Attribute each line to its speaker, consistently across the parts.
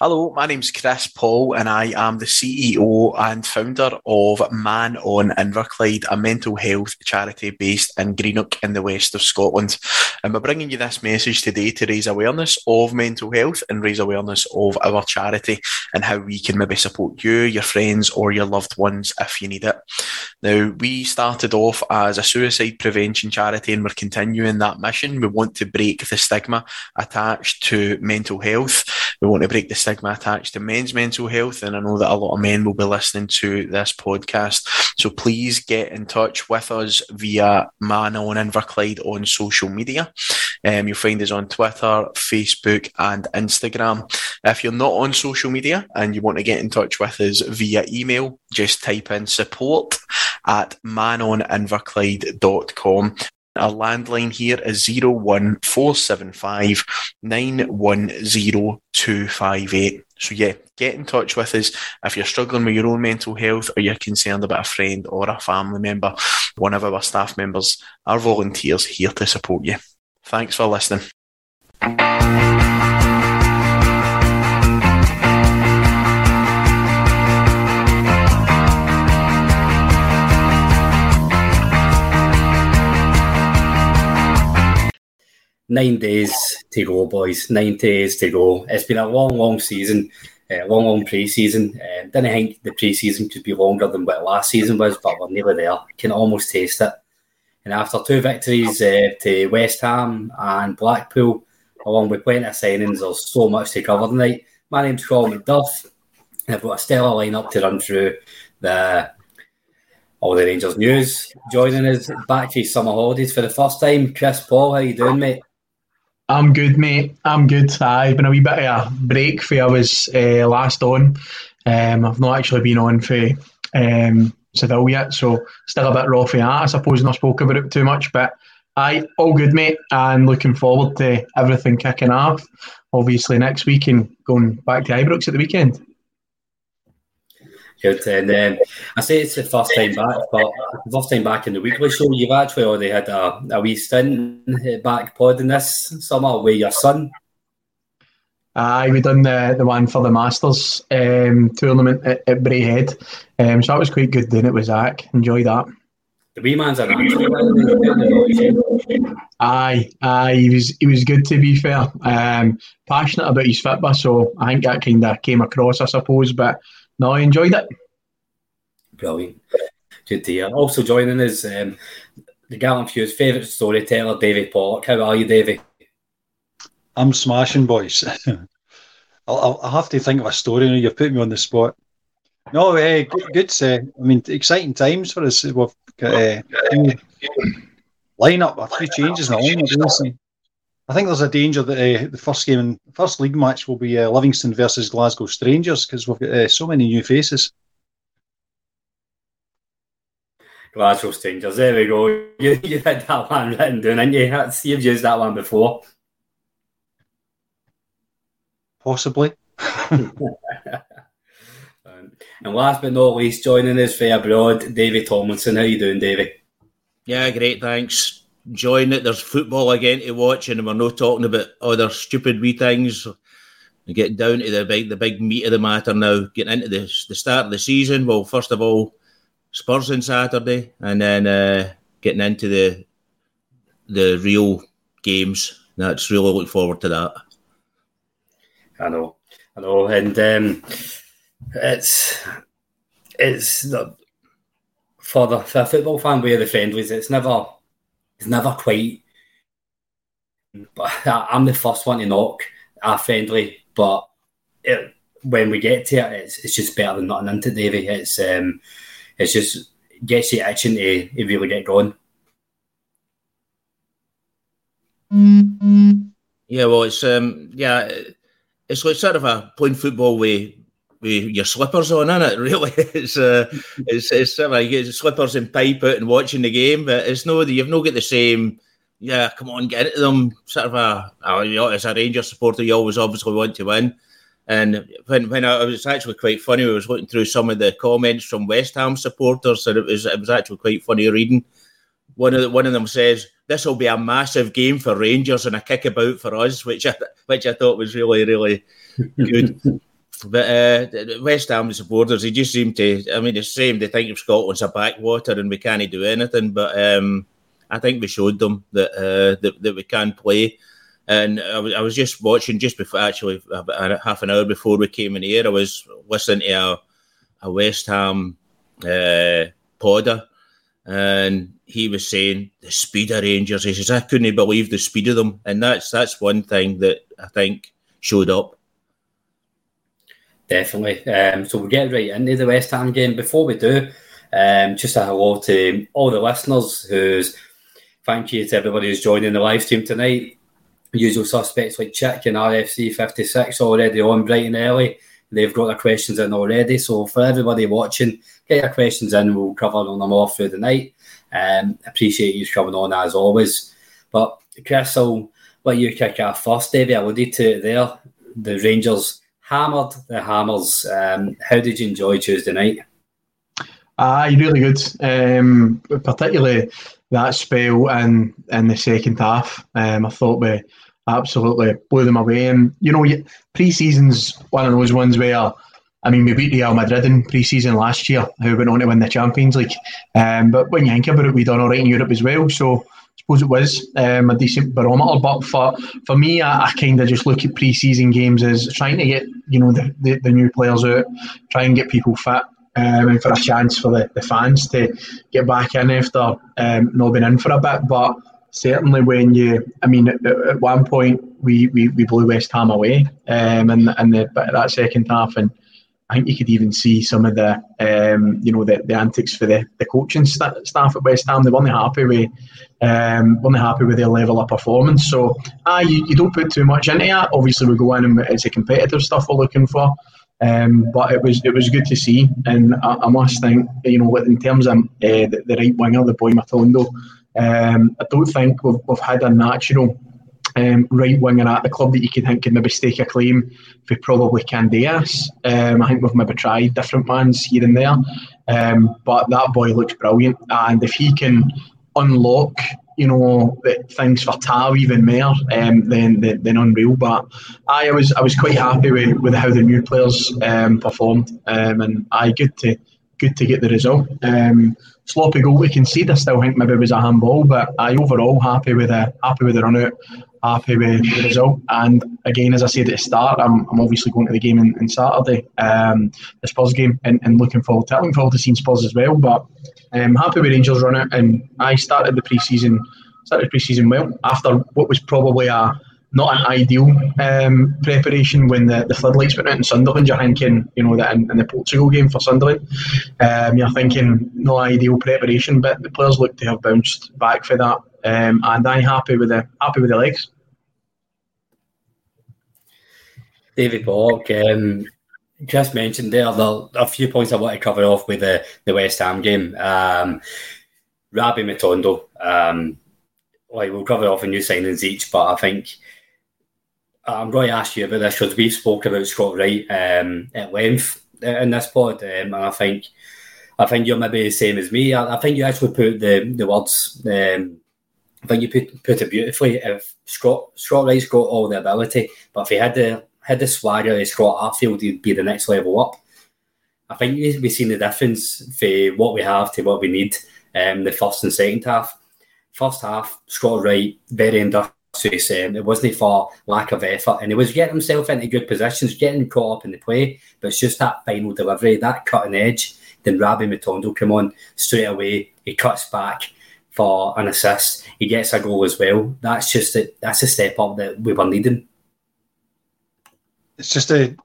Speaker 1: Hello, my name's Chris Paul, and I am the CEO and founder of Man on Inverclyde, a mental health charity based in Greenock in the west of Scotland. And we're bringing you this message today to raise awareness of mental health and raise awareness of our charity and how we can maybe support you, your friends, or your loved ones if you need it. Now, we started off as a suicide prevention charity and we're continuing that mission. We want to break the stigma attached to mental health. We want to break the stigma attached to men's mental health. And I know that a lot of men will be listening to this podcast. So please get in touch with us via Man on Inverclyde on social media. Um, you'll find us on Twitter, Facebook, and Instagram. If you're not on social media and you want to get in touch with us via email, just type in support at manoninverclyde.com. Our landline here is 01475 910258. So, yeah, get in touch with us if you're struggling with your own mental health or you're concerned about a friend or a family member, one of our staff members, our volunteers here to support you. Thanks for listening.
Speaker 2: Nine days to go, boys. Nine days to go. It's been a long, long season, uh, long, long pre-season. Uh, didn't think the pre-season could be longer than what last season was, but we're nearly there. Can almost taste it. And after two victories uh, to West Ham and Blackpool, along with plenty of signings, there's so much to cover tonight. My name's Colin McDuff. I've got a stellar lineup to run through the all the Rangers news. Joining us back for summer holidays for the first time, Chris Paul. How you doing, mate?
Speaker 3: I'm good, mate. I'm good. I've been a wee bit of a break for I was uh, last on. Um, I've not actually been on for um, Seville yet, so still a bit raw for that. I suppose not spoke about it too much, but I all good, mate, and looking forward to everything kicking off. Obviously next week and going back to Ibrox at the weekend.
Speaker 2: Good. And um, I say it's the first time back, but the first time back in the weekly show, you've actually already had a, a wee stint back pod in this summer with your son.
Speaker 3: Aye, we done the, the one for the Masters um, tournament at, at Braehead. Um, so that was quite good doing it with Zach. Enjoy that.
Speaker 2: The wee man's an
Speaker 3: Aye, aye, he was he was good to be fair. Um, passionate about his football, so I think that kind of came across, I suppose. But no, I enjoyed it.
Speaker 2: Brilliant. Good to hear. Also joining us, um, the Gallant Few's favourite storyteller, David Pollock. How are you, David?
Speaker 4: I'm smashing, boys. I'll, I'll, have to think of a story. You've put me on the spot. No, uh, good, good uh, I mean, exciting times for us. We've got uh, lineup, a few changes in the lineup. I think there's a danger that uh, the first game, and first league match, will be uh, Livingston versus Glasgow Strangers because we've got uh, so many new faces.
Speaker 2: Glasgow Strangers, there we go. You, you had that one written down, and you? You've used that one before.
Speaker 4: Possibly.
Speaker 2: um, and last but not least, joining us from abroad, David Tomlinson. How are you doing, David?
Speaker 5: Yeah, great, thanks enjoying it. There's football again to watch, and we're not talking about other stupid wee things. We get down to the big, the big meat of the matter now. Getting into the the start of the season. Well, first of all, Spurs on Saturday, and then uh, getting into the the real games. That's really look forward to that.
Speaker 2: I know, I know, and um, it's it's for the for a football fan We are the friendlies. It's never it's never quite. But I'm the first one to knock a friendly, but it, when we get to it, it's, it's just better than nothing into Davy. It's um, it's just gets you itching to, to really get going.
Speaker 5: Yeah, well, it's um, yeah, it's like sort of a playing football with with your slippers on, in it? Really, it's uh, it's it's of like slippers and pipe out and watching the game, but it's no you've not got the same. Yeah, come on, get into them. Sort of a, as a Rangers supporter, you always obviously want to win. And when when I, it was actually quite funny, I was looking through some of the comments from West Ham supporters, and it was it was actually quite funny reading. One of the, one of them says, "This will be a massive game for Rangers and a kickabout for us," which I which I thought was really really good. but uh, West Ham supporters, they just seem to. I mean, it's the same. They think of Scotland's a backwater and we can't do anything. But um, I think we showed them that uh, that, that we can play. And I was, I was just watching just before, actually, half an hour before we came in here. I was listening to a, a West Ham uh, podder, and he was saying the speed of Rangers. He says I couldn't believe the speed of them, and that's that's one thing that I think showed up.
Speaker 2: Definitely. Um, so we'll get right into the West Ham game. Before we do, um, just a hello to all the listeners who's thank you to everybody who's joining the live stream tonight. Usual suspects like Chick and RFC 56 already on bright and early. They've got their questions in already. So for everybody watching, get your questions in. We'll cover them all through the night. Um, appreciate you coming on as always. But Chris, I'll let you kick off first. Davey alluded to it there. The Rangers hammered the Hammers. Um, how did you enjoy Tuesday night?
Speaker 3: Aye, really good. Um, particularly that spell in in the second half. Um, I thought we absolutely blew them away. And you know, pre-season's one of those ones where. I mean, we beat Real Madrid in pre-season last year, who went on to win the Champions League. Um, but when you think about it, we done all right in Europe as well. So suppose it was um, a decent barometer. But for for me, I, I kind of just look at pre-season games as trying to get you know the, the, the new players out, try and get people fit. Um, and for a chance for the, the fans to get back in after um, not being in for a bit. But certainly when you, I mean, at, at one point we, we, we blew West Ham away um, in, in the, that second half, and I think you could even see some of the, um, you know, the, the antics for the, the coaching st- staff at West Ham. They weren't happy with, um, weren't happy with their level of performance. So, ah, you, you don't put too much into it. Obviously, we go in and it's a competitive stuff we're looking for. Um, but it was it was good to see, and I, I must think you know in terms of uh, the, the, right winger, the boy Matondo, um, I don't think we've, we've had a natural um, right winger at the club that you could think could maybe stake a claim for probably Candeias. Um, I think we've maybe tried different ones here and there, um, but that boy looks brilliant, and if he can unlock you know things for Tav even more, um, then, then then unreal. But I was I was quite happy with, with how the new players um, performed, um, and I good to good to get the result. Um, sloppy goal we concede. I still think maybe it was a handball, but I overall happy with the happy with the run out, happy with the result. And again, as I said at the start, I'm, I'm obviously going to the game on, Saturday, um, the Spurs game, and, and looking forward to it. Looking forward to seeing Spurs as well. But I'm um, happy with Rangers run it, and I started the pre-season started the pre-season well after what was probably a not an ideal um, preparation when the, the floodlights went out in Sunderland. You're thinking, you know, that in, in the Portugal game for Sunderland, um, you're thinking no ideal preparation, but the players look to have bounced back for that, um, and I'm happy with the happy with the legs.
Speaker 2: David Borg, um, just mentioned there, there a few points I want to cover off with the, the West Ham game. Um, Rabbi Matondo, um, like we'll cover off a new signings each, but I think I'm going to ask you about this because we've spoke about Scott Wright um, at length in this pod, um, and I think I think you're maybe the same as me. I, I think you actually put the the words. Um, I think you put put it beautifully. If Scott Scott Wright's got all the ability, but if he had the had the swagger of Scott Arfield, he'd be the next level up. I think we've seen the difference for what we have to what we need. Um, the first and second half. First half, Scott Wright very industrious. Um, it wasn't for lack of effort, and he was getting himself into good positions, getting caught up in the play. But it's just that final delivery, that cutting edge. Then Rabbi Matondo come on straight away. He cuts back for an assist. He gets a goal as well. That's just a, that's a step up that we were needing.
Speaker 4: It's just a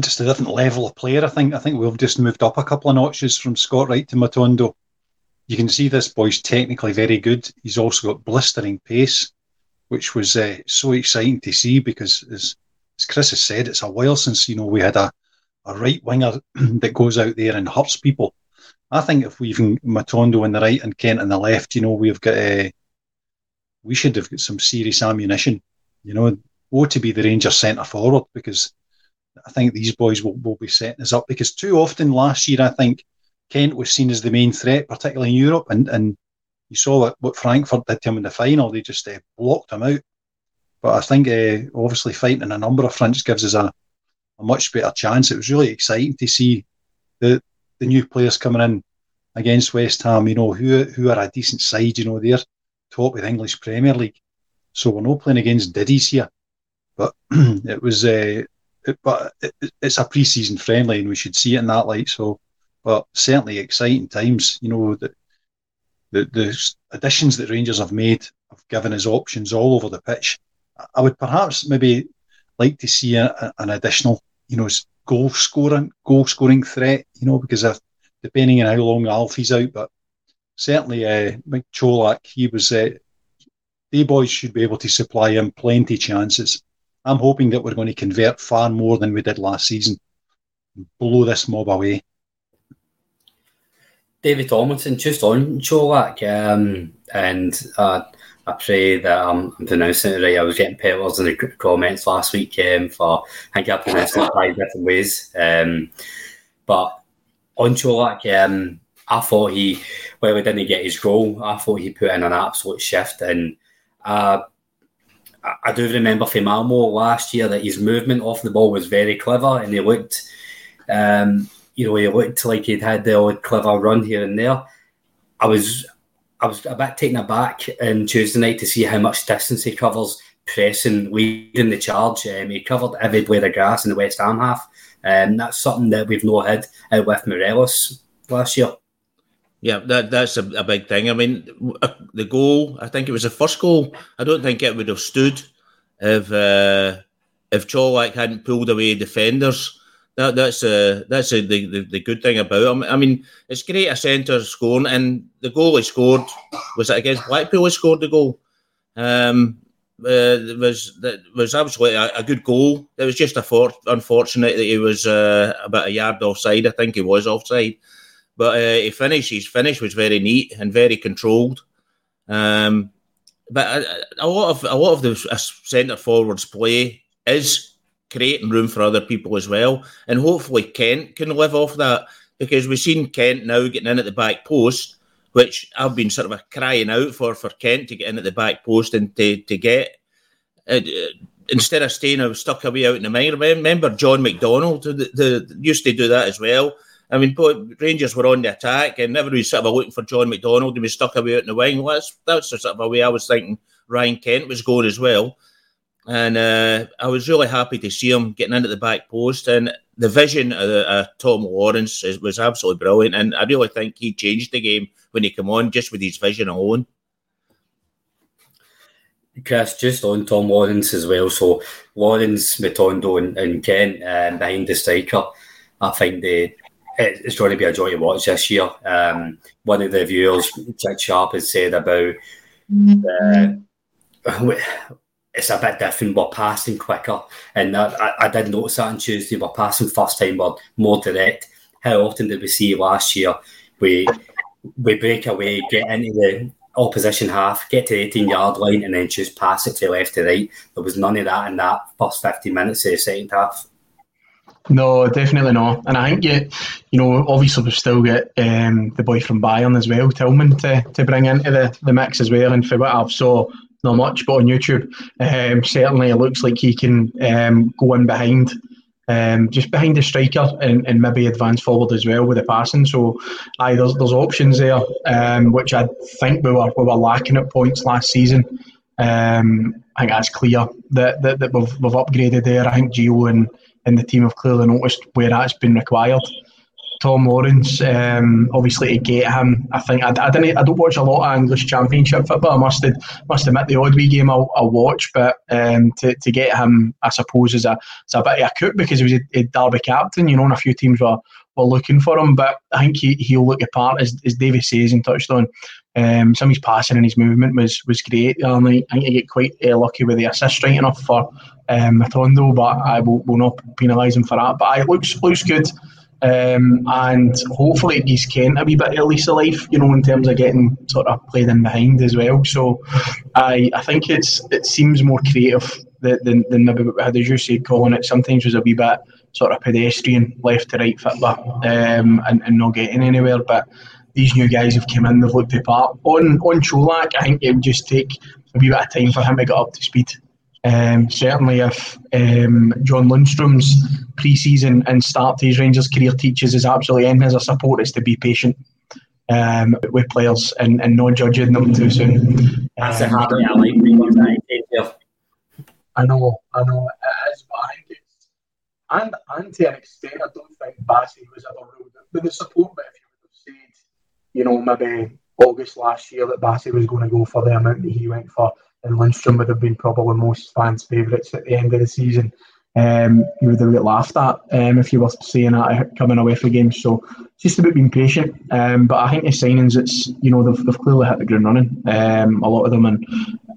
Speaker 4: just a different level of player. I think. I think we've just moved up a couple of notches from Scott Wright to Matondo you can see this boy's technically very good. He's also got blistering pace, which was uh, so exciting to see because, as, as Chris has said, it's a while since you know we had a, a right winger that goes out there and hurts people. I think if we've Matondo on the right and Kent on the left, you know, we've got uh, we should have got some serious ammunition. You know, woe to be the Rangers centre forward because I think these boys will, will be setting us up because too often last year I think Kent was seen as the main threat, particularly in Europe, and, and you saw what, what Frankfurt did to him in the final. They just uh, blocked him out. But I think uh, obviously fighting in a number of fronts gives us a, a much better chance. It was really exciting to see the the new players coming in against West Ham. You know who who are a decent side. You know they're top of the English Premier League, so we're not playing against Diddy's here. But it was uh, it, but it, it's a pre-season friendly, and we should see it in that light. So, but certainly exciting times. You know the the, the additions that Rangers have made have given us options all over the pitch. I would perhaps maybe like to see a, a, an additional, you know, goal scoring goal scoring threat. You know, because if, depending on how long Alfie's out, but certainly uh, Mike Colak, he was. Uh, the boys should be able to supply him plenty chances. I'm hoping that we're going to convert far more than we did last season. Blow this mob away.
Speaker 2: David Tomlinson, just on Colak, um, and uh, I pray that I'm pronouncing it right. I was getting peppers in the comments last week um, for I think I pronounced it five different ways. Um, but on Colak, um, I thought he, well, he didn't get his goal. I thought he put in an absolute shift, and uh, I do remember from Malmo last year that his movement off the ball was very clever, and he looked, um, you know, he looked like he'd had the odd clever run here and there. I was, I was a bit taken aback on Tuesday night to see how much distance he covers pressing, leading the charge. Um, he covered every blade of grass in the West Ham half, um, that's something that we've not had with Morelos last year.
Speaker 5: Yeah, that that's a, a, big thing. I mean, uh, the goal. I think it was the first goal. I don't think it would have stood if uh, if Colak hadn't pulled away defenders. That that's a that's a, the, the, the good thing about him. I mean, it's great a centre scoring, and the goal he scored was it against Blackpool. He scored the goal. Um, uh, was that was absolutely a, a, good goal. It was just a for, unfortunate that he was uh, about a yard offside. I think he was offside. But uh, he finished. His finish was very neat and very controlled. Um, but a, a, lot of a lot of the centre forwards play is creating room for other people as well, and hopefully Kent can live off that because we've seen Kent now getting in at the back post, which I've been sort of crying out for for Kent to get in at the back post and to to get. Uh, instead of staying I was stuck away out in the mine, remember John McDonald the, the, used to do that as well I mean, Rangers were on the attack, and everybody's sort of looking for John McDonald, and was stuck away out in the wing. Well, that's that's the sort of a way I was thinking Ryan Kent was going as well. And uh, I was really happy to see him getting into the back post. And the vision of uh, Tom Lawrence is, was absolutely brilliant. And I really think he changed the game when he came on just with his vision alone.
Speaker 2: Chris, just on Tom Lawrence as well. So Lawrence, Matondo, and, and Kent um, behind the striker. I think it's going to be a joy to watch this year. Um, one of the viewers, Jack Sharp, has said about uh, it's a bit different. We're passing quicker, and I, I, did notice that on Tuesday. We're passing first time, we're more direct. How often did we see last year? We we break away, get into the opposition half, get to the 18 yard line, and then just pass it to left to right. There was none of that in that first 50 minutes of the second half.
Speaker 3: No, definitely not. And I think you, you know, obviously we've still got um, the boy from Bayern as well, Tillman, to, to bring into the, the mix as well. And for what I've saw, not much, but on YouTube, um, certainly it looks like he can um, go in behind, um, just behind the striker and, and maybe advance forward as well with the passing. So, aye, there's there's options there, um, which I think we were we were lacking at points last season. Um, I think that's clear that, that, that we've, we've upgraded there. I think Gio and and the team have clearly noticed where that's been required. Tom Lawrence, um, obviously to get him, I think I, I didn't. I don't watch a lot of English Championship football. I must must admit the odd wee game I'll, I'll watch, but um, to, to get him, I suppose, is a is a bit of a coup because he was a, a Derby captain, you know, and a few teams were, were looking for him. But I think he he'll look apart as as David says and touched on. Um, some of his passing and his movement was was great. I think he get quite uh, lucky with the assist right enough for um, Matondo, but I will, will not penalise him for that. But it looks looks good. Um, and hopefully it gives Kent a wee bit of lease of life, you know, in terms of getting sort of played in behind as well. So I I think it's it seems more creative than, than maybe how you said, Colin. It sometimes was a wee bit sort of pedestrian, left to right football, um, and, and not getting anywhere. But these new guys have come in, they've looked the part. On on Colak, I think it would just take a wee bit of time for him to get up to speed. Um, certainly, if um, John Lundstram's pre-season and start to his Rangers career teaches is absolutely anything as a support is to be patient um, with players and, and not judging them too soon.
Speaker 2: That's um, a habit I like.
Speaker 3: I know, I know it is, but I think it's and and to an extent, I don't think Bassey was ever ruled out with the support. But if you would have said, you know, maybe August last year that Bassey was going to go for the amount that he went for and Lundstram would have been probably most fans' favourites at the end of the season. Um, you would have got laughed at um, if you were saying that coming away for games. So it's just about being patient. Um, but I think the signings, it's you know they've, they've clearly hit the ground running. Um, a lot of them, and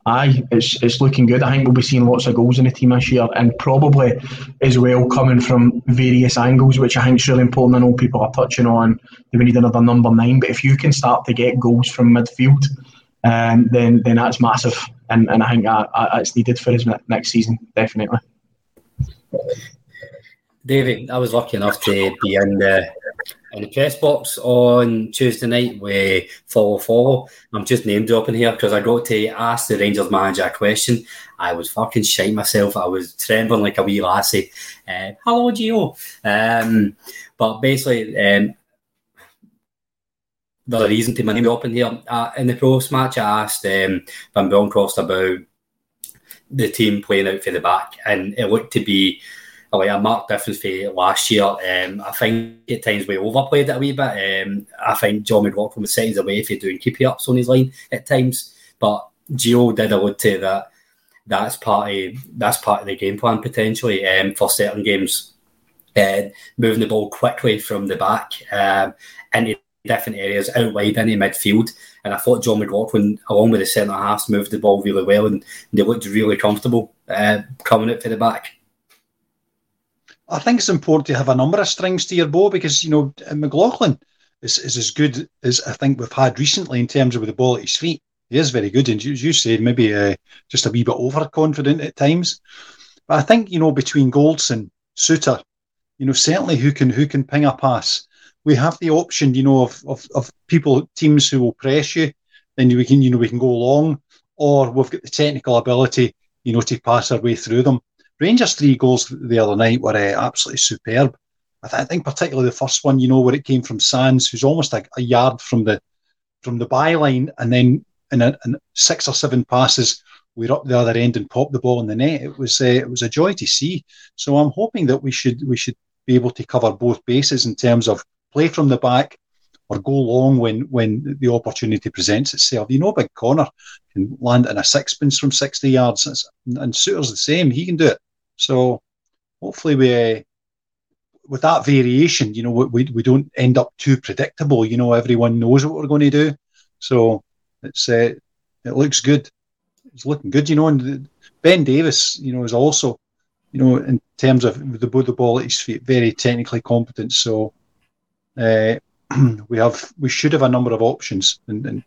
Speaker 3: aye, it's it's looking good. I think we'll be seeing lots of goals in the team this year, and probably as well coming from various angles, which I think is really important. I know people are touching on. We need another number nine? But if you can start to get goals from midfield, um, then then that's massive and, and I think that, that's needed for us next season, definitely.
Speaker 2: David, I was lucky enough to be in the in the press box on Tuesday night with follow follow. I'm just name dropping here because I got to ask the Rangers manager a question. I was fucking shite myself. I was trembling like a wee lassie. Uh, hello, Gio. Um, but basically, um, the reason to my name up here. Uh, in the post match, I asked um, Van Bronckhorst about the team playing out for the back, and it looked to be like a marked difference for last year. Um, I think at times we overplayed it a wee bit. Um, I think Jon McLaughlin was settings away if you're doing keep ups on his line at times, but Gio did allude to that. That's part of that's part of the game plan potentially um, for certain games. Uh, moving the ball quickly from the back um, into different areas out wide into midfield. And I thought Jon McLaughlin, along with the centre halves, moved the ball really well and they looked really comfortable uh, coming out for the back.
Speaker 4: I think it's important to have a number of strings to your bow because, you know, McLaughlin is, is as good as I think we've had recently in terms of the ball at his feet. He is very good. And as you said, maybe uh, just a wee bit overconfident at times. But I think, you know, between Goldson, Souttar, you know, certainly who can who can ping a pass we have the option, you know, of, of, of people, teams who will press you, then we can, you know, we can go long, or we've got the technical ability, you know, to pass our way through them. Rangers' three goals the other night were uh, absolutely superb. I, th- I, think particularly the first one, you know, where it came from Sands, who's almost like a yard from the from the byline, and then in, a, in six or seven passes, we're up the other end and pop the ball in the net. It was uh, it was a joy to see. So I'm hoping that we should we should be able to cover both bases in terms of play from the back or go long when when the opportunity presents itself. You know, Big Connor can land in a sixpence from 60 yards, and Souttar's the same. He can do it. So hopefully we, uh, with that variation, you know, we, we don't end up too predictable. You know, everyone knows what we're going to do. So it's uh, it looks good. It's looking good, you know. And Ben Davies, you know, is also, you know, in terms of the, the ball at his feet, very technically competent. So uh, we have we should have a number of options in in,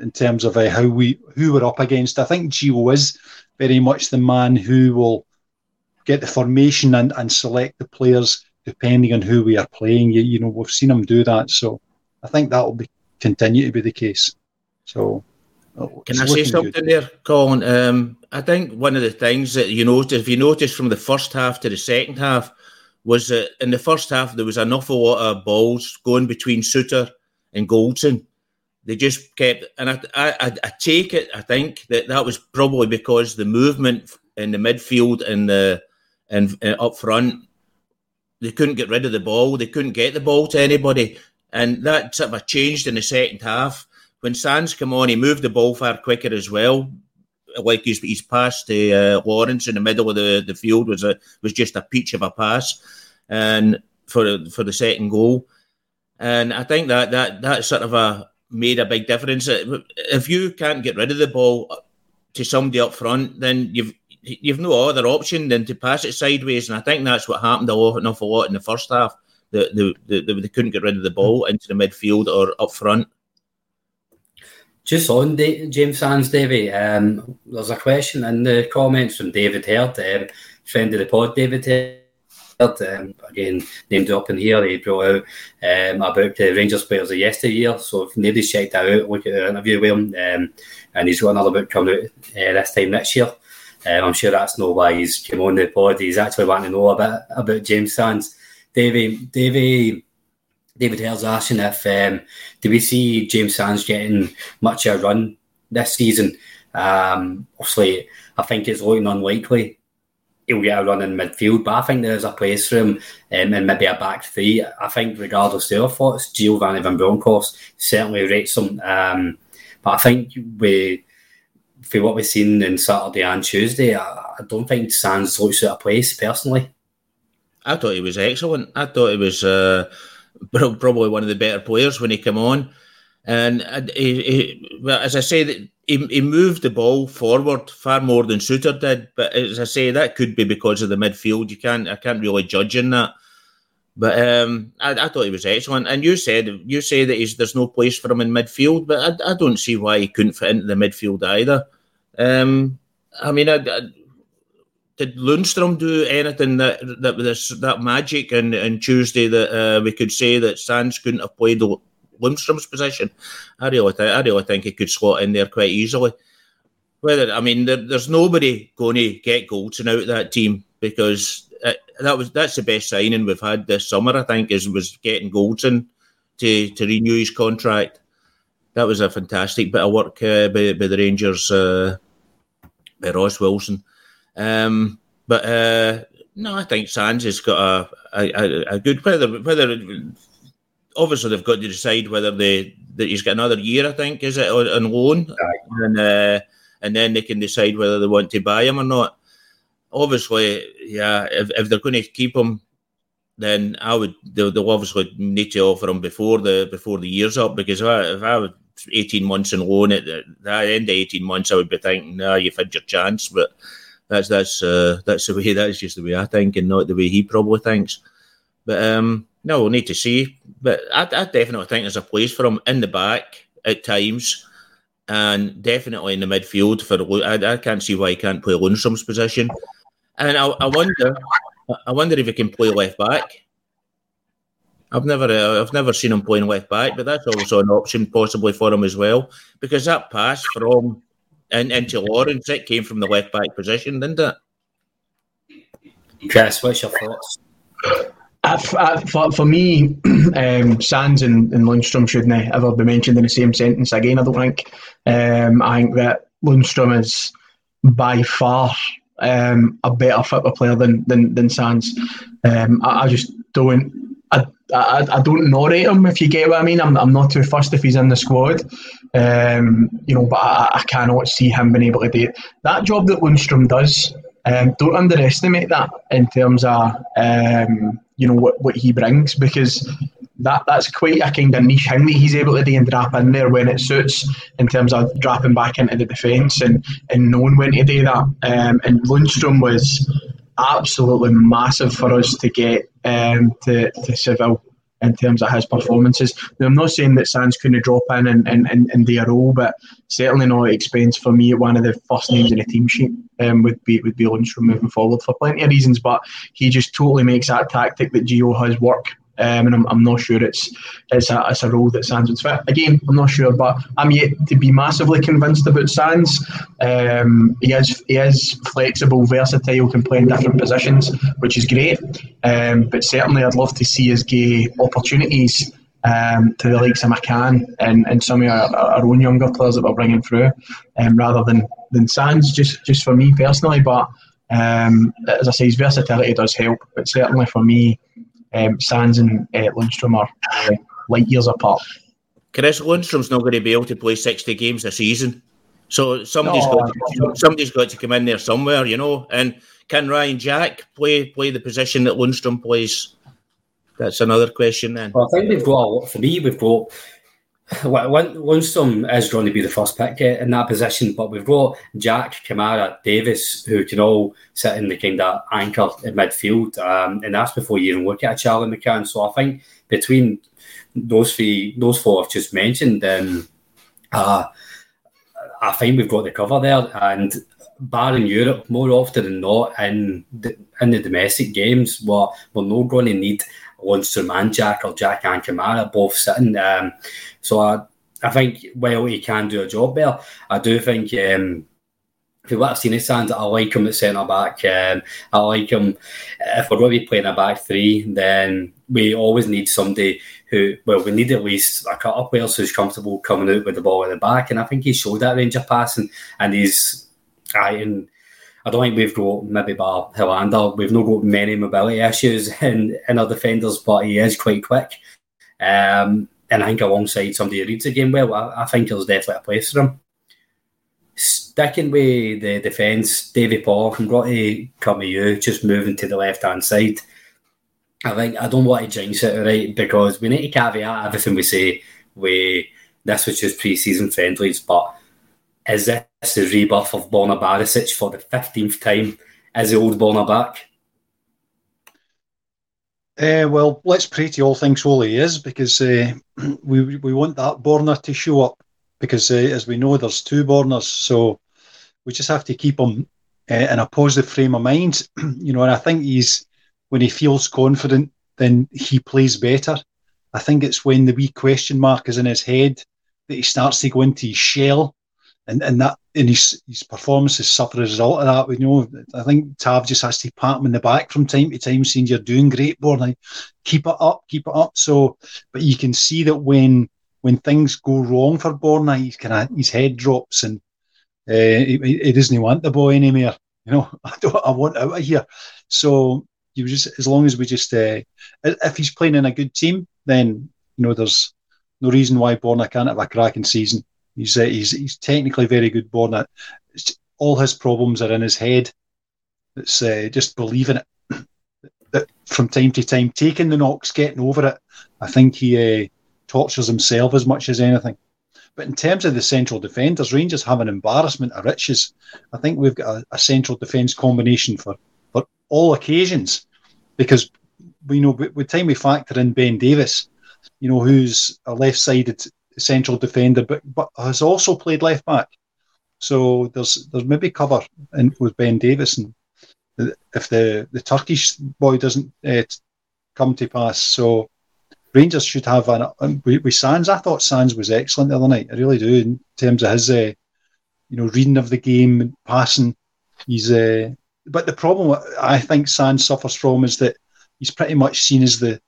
Speaker 4: in terms of uh, how we who we're up against. I think Gio is very much the man who will get the formation and, and select the players depending on who we are playing. You, you know, we've seen him do that, so I think that will be continue to be the case. So.
Speaker 5: Can I say something good. there, Colin? Um, I think one of the things that you noticed, if you notice from the first half to the second half, was that in the first half there was an awful lot of balls going between Souttar and Goldson. They just kept, and I, I, I take it. I think that that was probably because the movement in the midfield and the and uh, up front, they couldn't get rid of the ball. They couldn't get the ball to anybody, and that sort of changed in the second half. When Sands came on, he moved the ball far quicker as well. Like his, his pass to uh, Lawrence in the middle of the, the field was a was just a peach of a pass and for for the second goal. And I think that that that sort of a made a big difference. If you can't get rid of the ball to somebody up front, then you've you've no other option than to pass it sideways. And I think that's what happened a lot, an awful lot in the first half. The, the, the, the they couldn't get rid of the ball into the midfield or up front.
Speaker 2: Just on James Sands, Davy, um, there's a question in the comments from David Hurd, um, friend of the pod, David Hurd um, again, named up in here, he brought out um, about the Rangers players of yesteryear. So if nobody's checked that out, look at the interview with him. Um, and he's got another book coming out uh, this time next year. Um, I'm sure that's no why he's come on the pod. He's actually wanting to know a bit about James Sands. Davey, Davey, David Hale's asking if um, do we see James Sands getting much of a run this season? Um, obviously, I think it's looking unlikely he'll get a run in midfield, but I think there is a place for him um, in maybe a back three. I think, regardless of their thoughts, Giovanni Van Bronckhorst certainly rates him. Um, but I think we, for what we've seen in Saturday and Tuesday, I, I don't think Sands looks out of place personally.
Speaker 5: I thought he was excellent. I thought he was uh, probably one of the better players when he came on. And uh, he, he, well, as I say, he, he moved the ball forward far more than Souttar did. But as I say, that could be because of the midfield. You can't, I can't really judge in that. But um, I, I, thought he was excellent. And you said you say that there's no place for him in midfield, but I, I don't see why he couldn't fit into the midfield either. Um, I mean, I, did Lundstram do anything that that this that magic and and Tuesday that uh, we could say that Sands couldn't have played Lundstram's position? I really, th- I really think he could slot in there quite easily. Whether I mean, there, there's nobody going to get Goldson out of that team because uh, that was that's the best signing we've had this summer. I think is was getting Goldson to to renew his contract. That was a fantastic bit of work uh, by, by the Rangers, uh, by Ross Wilson. Um, but uh, no, I think Sands has got a, a, a good whether whether obviously they've got to decide whether they that he's got another year. I think is it on, on loan, right. and uh, and then they can decide whether they want to buy him or not. Obviously, yeah, if, if they're going to keep him, then I would they'll, they'll obviously need to offer him before the before the year's up because if I, if I was eighteen months in loan at the, the end of eighteen months, I would be thinking, nah, you've had your chance, but that's that's uh, that's the way. That's just the way I think, and not the way he probably thinks. But um, no, we'll need to see. But I, I definitely think there's a place for him in the back at times, and definitely in the midfield. For I, I can't see why he can't play Lundstram's position, and I, I wonder, I wonder if he can play left back. I've never, uh, I've never seen him playing left back, but that's also an option possibly for him as well, because that pass from in, into Lawrence, it came from the left back position, didn't it?
Speaker 2: Chris, what's your thoughts?
Speaker 3: For, for me, um, Sands and, and Lundstram shouldn't ever be mentioned in the same sentence again. I don't think. Um, I think that Lundstram is by far um, a better football player than than, than Sands. Um, I, I, just don't. I, I, I don't narrate him if you get what I mean. I'm, I'm not too fussed if he's in the squad. Um, you know, but I, I, cannot see him being able to do it. That job that Lundstram does, um, don't underestimate that in terms of um, you know what, what he brings because that that's quite a kind of niche thing that he's able to do and drop in there when it suits in terms of dropping back into the defence and, and knowing when to do that. Um, and Lundstram was absolutely massive for us to get um, to, to Seville in terms of his performances. Now, I'm not saying that Sands couldn't drop in and, and, and, and do a role, but certainly not expense for me. One of the first names in the team sheet um, would be would be Lundstram moving forward for plenty of reasons, but he just totally makes that tactic that Gio has work um, and I'm, I'm not sure it's it's a, it's a role that Sands would fit. Again, I'm not sure, but I'm yet to be massively convinced about Sands. Um, he is he is flexible, versatile, can play in different positions, which is great. Um, but certainly, I'd love to see his gay opportunities um, to the likes of McCann and, and some of our, our own younger players that we're bringing through, um, rather than than Sands. Just just for me personally, but um, as I say, his versatility does help. But certainly for me, um, Sands and uh, Lundstram are uh, light years apart.
Speaker 5: Chris Lundstram's not going to be able to play sixty games a season, so somebody's no, got to, somebody's got to come in there somewhere, you know. And can Ryan Jack play play the position that Lundstram plays? That's another question. Then
Speaker 2: well, I think we've got a lot for me. We've got Lundstram is going to be the first pick in that position, but we've got Jack, Kamara, Davies, who can all sit in the kind of anchor in midfield, um, and that's before you even look at Charlie McCann. So I think between those three, those four I've just mentioned, um, uh, I think we've got the cover there. And barring Europe, more often than not, in the, in the domestic games, we're, we're not going to need Lundstram and Jack or Jack and Kamara both sitting. Um, so I, I think while he can do a job there, I do think um, if what I've seen his hands, I like him at centre back. Um, I like him. If we're going to be playing a back three, then we always need somebody who, well, we need at least a cut up player who's comfortable coming out with the ball at the back. And I think he showed that range of passing. And he's, I, and I don't think we've got maybe by Helander, we've not got many mobility issues in, in our defenders, but he is quite quick. Um, and I think alongside somebody who reads the game well, I, I think there's definitely a place for him sticking with the defence, Davy Paul, I'm going to come to you, just moving to the left hand side. I think I don't want to jinx it, right? Because we need to caveat everything we say. We this was just pre-season friendlies, but is this the rebirth of Borna Barisic for the fifteenth time? Is the old Borna back?
Speaker 4: Uh, well, let's pray to all things holy is because uh, we we want that Borna to show up because uh, as we know, there's two Bornas, so we just have to keep him in a positive frame of mind. you know, and I think he's when he feels confident, then he plays better. I think it's when the wee question mark is in his head that he starts to go into his shell, and and that and his his performances suffer as a result of that. We know. I think Tav just has to pat him in the back from time to time, saying you're doing great, Borna. Keep it up, keep it up. So, but you can see that when when things go wrong for Borna, he's kind of his head drops and uh, he, he, doesn't want the boy anymore. You know, I don't. I want out of here. So you just as long as we just uh, if he's playing in a good team, then you know there's no reason why Borna can't have a cracking season. He's uh, he's he's technically very good. Borna, all his problems are in his head. It's uh, just believing it. that from time to time, taking the knocks, getting over it. I think he uh, tortures himself as much as anything. But in terms of the central defenders, Rangers have an embarrassment of riches. I think we've got a, a central defence combination for, for all occasions because we know with time we factor in Ben Davies, you know, who's a left sided central defender, but, but has also played left back. So there's there's maybe cover in, with Ben Davies, and if the, the Turkish boy doesn't uh, come to pass, so Rangers should have an um, with Sands. I thought Sands was excellent the other night. I really do in terms of his, uh, you know, reading of the game, and passing. He's, uh, but the problem I think Sands suffers from is that he's pretty much seen as the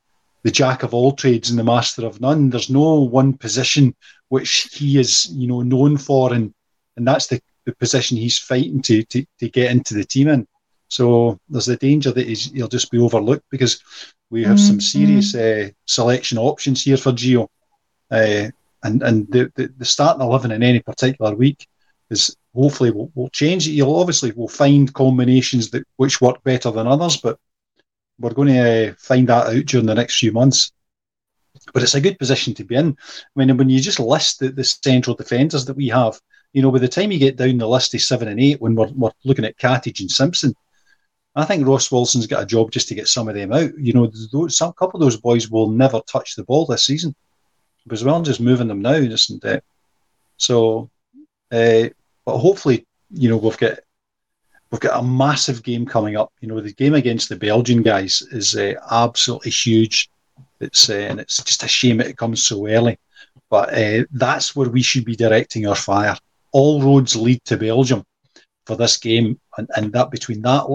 Speaker 4: the jack of all trades and the master of none. There's no one position which he is, you know, known for, and and that's the, the position he's fighting to, to to get into the team in. So there's the danger that he'll just be overlooked because we have mm-hmm. some serious uh, selection options here for Gio. Uh, and and the, the, the starting 11 in any particular week is hopefully will will change. You'll obviously will find combinations that which work better than others, but we're going to uh, find that out during the next few months. But it's a good position to be in. I mean, when you just list the, the central defenders that we have, you know, by the time you get down the list of seven and eight, when we're, we're looking at Katic and Simpson, I think Ross Wilson's got a job just to get some of them out. You know, those, some couple of those boys will never touch the ball this season because we're just moving them now, isn't it? So, uh, but hopefully, you know, we've got we've got a massive game coming up. You know, the game against the Belgian guys is uh, absolutely huge. It's uh, and it's just a shame it comes so early, but uh, that's where we should be directing our fire. All roads lead to Belgium for this game, and, and that between that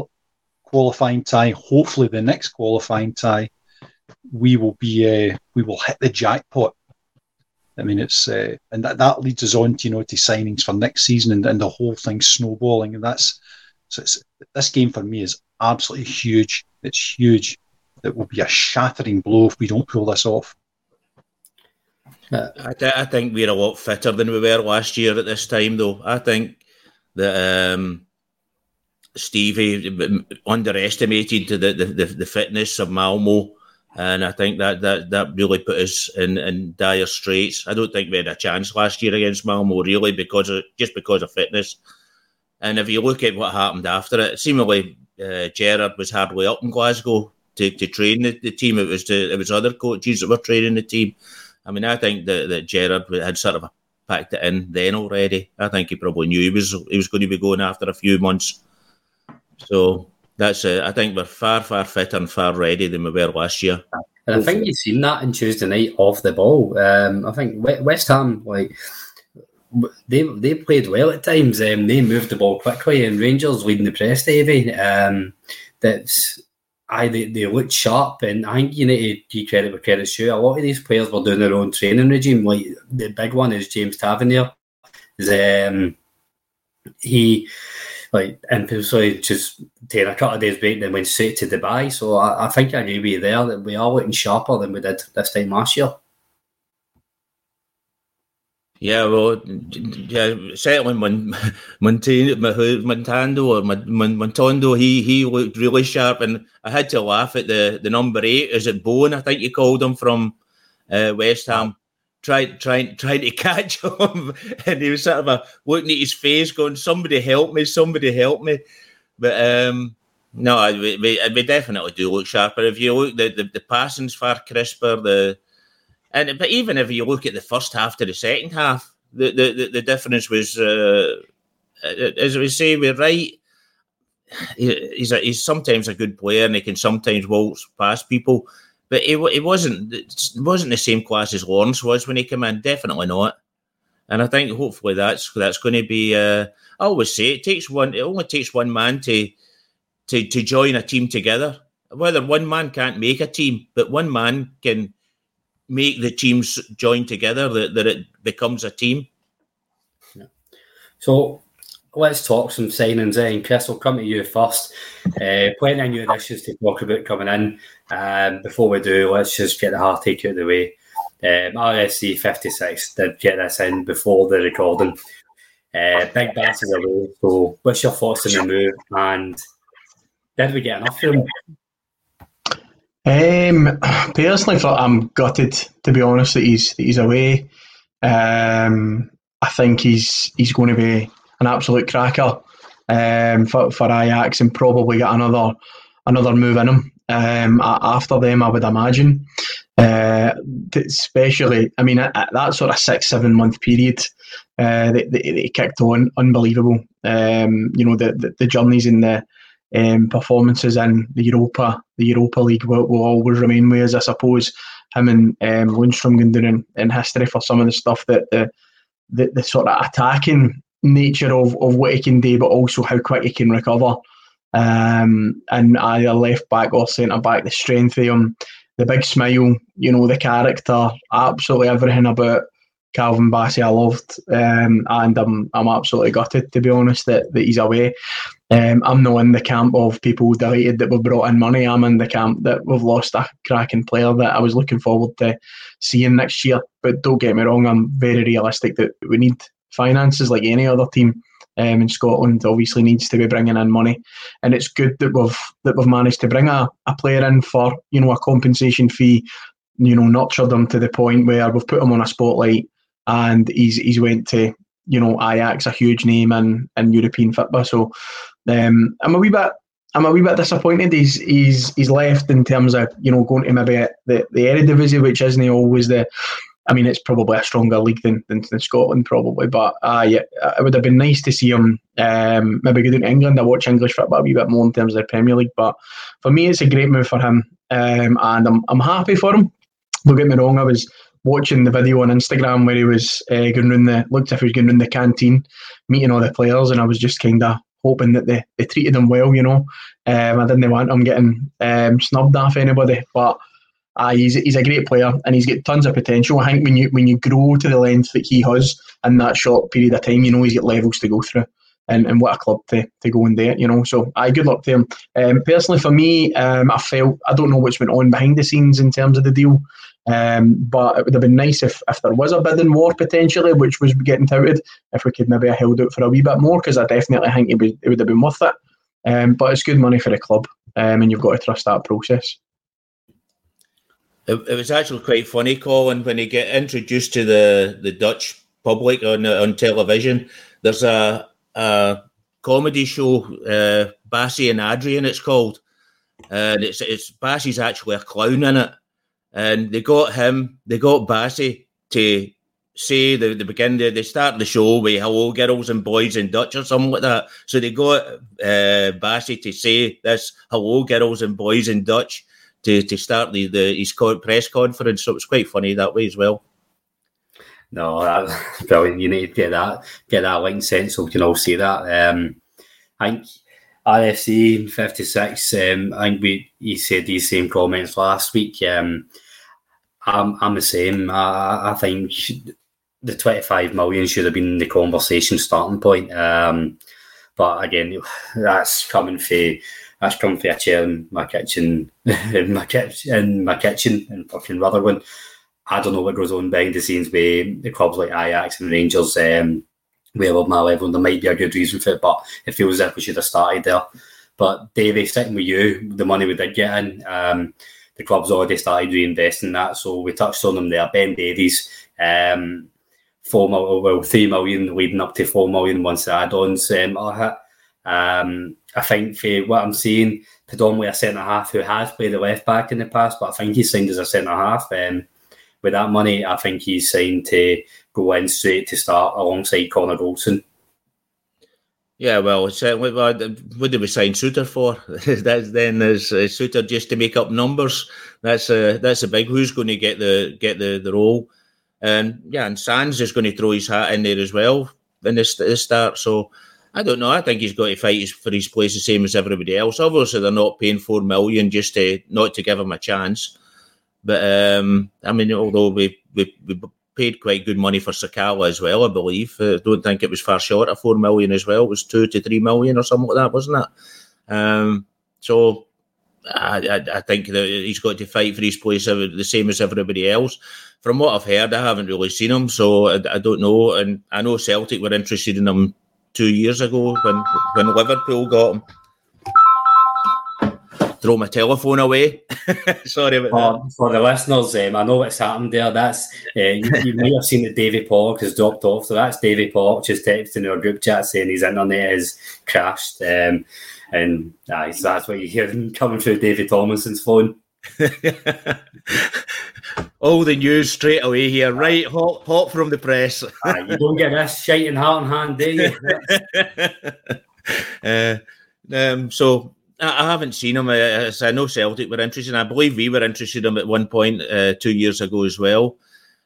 Speaker 4: qualifying tie, hopefully the next qualifying tie, we will be uh, we will hit the jackpot. I mean, it's uh, and that, that leads us on to you know to signings for next season and, and the whole thing snowballing, and that's so this game for me is absolutely huge. It's huge. It will be a shattering blow if we don't pull this off.
Speaker 5: I, th- I think we're a lot fitter than we were last year at this time, though. I think that um, Stevie underestimated the, the, the, the, fitness of Malmo. And I think that, that, that really put us in, in dire straits. I don't think we had a chance last year against Malmo, really, because of, just because of fitness. And if you look at what happened after it, seemingly uh, Gerrard was hardly up in Glasgow to, to train the, the team. It was it was other coaches that were training the team. I mean, I think that, that Gerrard had sort of packed it in then already. I think he probably knew he was he was going to be going after a few months so that's it. I think we're far, far fitter and far ready than we were last year.
Speaker 2: And I think you've seen that on Tuesday night off the ball. Um, I think West Ham, like they they played well at times. Um, they moved the ball quickly, and Rangers leading the press, Davy. Um, that's I they, they looked sharp, and I think you need to give credit where credit's due. A lot of these players were doing their own training regime. Like the big one is James Tavernier. Is um, he like and so just taking a couple of days break, then went straight to Dubai. So I, I think I agree with you there that we are looking sharper than we did this time last year.
Speaker 5: Yeah, well, yeah, certainly when Matondo or he he looked really sharp, and I had to laugh at the the number eight. Is it Bowen? I think you called him from uh, West Ham. Trying, trying, trying to catch him, and he was sort of a, looking at his face, going, "Somebody help me! Somebody help me!" But um, no, we, we, we definitely do look sharper. If you look, the the, the passing's far crisper. The and but even if you look at the first half to the second half, the the, the, difference was, uh, as we say, we're right. He's a, he's sometimes a good player and he can sometimes waltz past people, but it, it wasn't wasn't the same class as Lawrence was when he came in. Definitely not. And I think hopefully that's that's going to be. Uh, I always say it takes one. It only takes one man to to to join a team together. Whether one man can't make a team, but one man can make the teams join together that, that it becomes a team.
Speaker 2: So let's talk some signings in. Chris, I'll come to you first. Uh, plenty of new additions to talk about coming in. Um, before we do, let's just get the hard take out of the way. Um, RFC 56 did get this in before the recording. Uh, Big Bass is away. So, what's your thoughts on the move? And did we get enough for him?
Speaker 3: Um, personally, I'm gutted to be honest that he's that he's away. Um, I think he's he's going to be an absolute cracker um, for for Ajax and probably get another another move in him um, after them. I would imagine, uh, especially. I mean, at, at, that sort of six seven month period, uh, they, they, they kicked on unbelievable. Um, you know the, the the journeys in the um, performances in the Europa, the Europa League will, will always remain with us. I suppose him and um, Lundstram going down in, in history for some of the stuff that the, the, the sort of attacking nature of, of what he can do, but also how quick he can recover. Um, and either left back or centre back, the strength of him, the big smile, you know, the character, absolutely everything about Calvin Bassey I loved, um, and I'm I'm absolutely gutted to be honest that, that he's away. Um, I'm not in the camp of people delighted that we've brought in money. I'm in the camp that we've lost a cracking player that I was looking forward to seeing next year. But don't get me wrong, I'm very realistic that we need finances like any other team. Um, in Scotland, obviously needs to be bringing in money, and it's good that we've that we've managed to bring a, a player in for you know a compensation fee, you know, nurtured them to the point where we've put them on a spotlight, and he's he's went to you know Ajax, a huge name in in European football. So um, I'm a wee bit. I'm a wee bit disappointed. He's he's he's left in terms of you know going to maybe the the Eredivisie, which isn't always the. I mean, it's probably a stronger league than, than, than Scotland, probably. But uh, yeah, it would have been nice to see him um, maybe go to England. I watch English football a wee bit more in terms of the Premier League. But for me, it's a great move for him, um, and I'm I'm happy for him. Don't get me wrong. I was watching the video on Instagram where he was uh, going around the looked if he was going around the canteen, meeting all the players, and I was just kind of hoping that they, they treated him well, you know. Um, I didn't want him getting um, snubbed off anybody, but uh, he's, he's a great player and he's got tons of potential. I think when you when you grow to the length that he has in that short period of time, you know he's got levels to go through. And, and what a club to, to go in there, you know. So, I good luck to him. Um, personally, for me, um, I felt I don't know what's went on behind the scenes in terms of the deal. Um, but it would have been nice if, if there was a bidding war potentially, which was getting touted, if we could maybe have held out for a wee bit more, because I definitely think it would, it would have been worth it. Um, but it's good money for the club, um, and you've got to trust that process.
Speaker 5: It, it, was actually quite funny, Colin, when he get introduced to the, the Dutch public on on television. There's a, a comedy show, uh, Bassie and Adriaan, it's called, and it's it's Bassie's actually a clown in it and they got him, they got Bassey to say the, the begin they, they start the show with hello girls and boys in Dutch or something like that. So they got uh, Bassey to say this hello girls and boys in Dutch to, to start the, the his press conference. So it was quite funny that way as well.
Speaker 2: No, that's brilliant. You need to get that get that link sent so we can all see that. Um, I think RFC fifty six. Um, I think we he said these same comments last week. Um, I'm I'm the same. I, I think the twenty five million should have been the conversation starting point. Um, but again, that's coming for that's coming for a chair in my kitchen, in my kitchen, in my kitchen in fucking Rutherglen. I don't know what goes on behind the scenes with the clubs like Ajax and Rangers. Um, way above my level, and there might be a good reason for it, but it feels like we should have started there. But Davey, sticking with you, the money we did get in, um, the club's already started reinvesting that. So we touched on them there. Ben Davies, um, four well, three million leading up to four million once the add-ons um, are hit. Um, I think for what I'm seeing, predominantly a centre half who has played the left back in the past, but I think he's signed as a centre half. Um, with that money, I think he's signed to go in straight to start alongside Connor Goldson.
Speaker 5: Yeah, well, uh, what, did we sign Souttar for? that's then is uh, Souttar just to make up numbers. That's a uh, that's a big. Who's going to get the get the the role? And yeah, and Sands is going to throw his hat in there as well in this, this start. So I don't know. I think he's got to fight for his place the same as everybody else. Obviously, they're not paying four million just to not to give him a chance. But um, I mean, although we, we, we paid quite good money for Sakala as well, I believe. I uh, don't think it was far short of four million as well. It was two to three million or something like that, wasn't it? Um, so I, I, I, think that he's got to fight for his place the same as everybody else. From what I've heard, I haven't really seen him, so I, I don't know. And I know Celtic were interested in him two years ago when when Liverpool got him throw my telephone away. Sorry about
Speaker 2: for, that. For the listeners, um, I know what's happened there. That's uh, you, you might have seen that Davy Pollock has dropped off. So that's Davy Pollock just texting our group chat saying his internet has crashed. Um, and uh, that's what you hear coming through David Tomlinson's phone.
Speaker 5: All the news straight away here, right? Hot, hot from the press.
Speaker 2: uh, you don't get this shiting heart in hand, do
Speaker 5: you? uh, um, so I haven't seen him. I, I know Celtic were interested. I believe we were interested in him at one point uh, two years ago as well.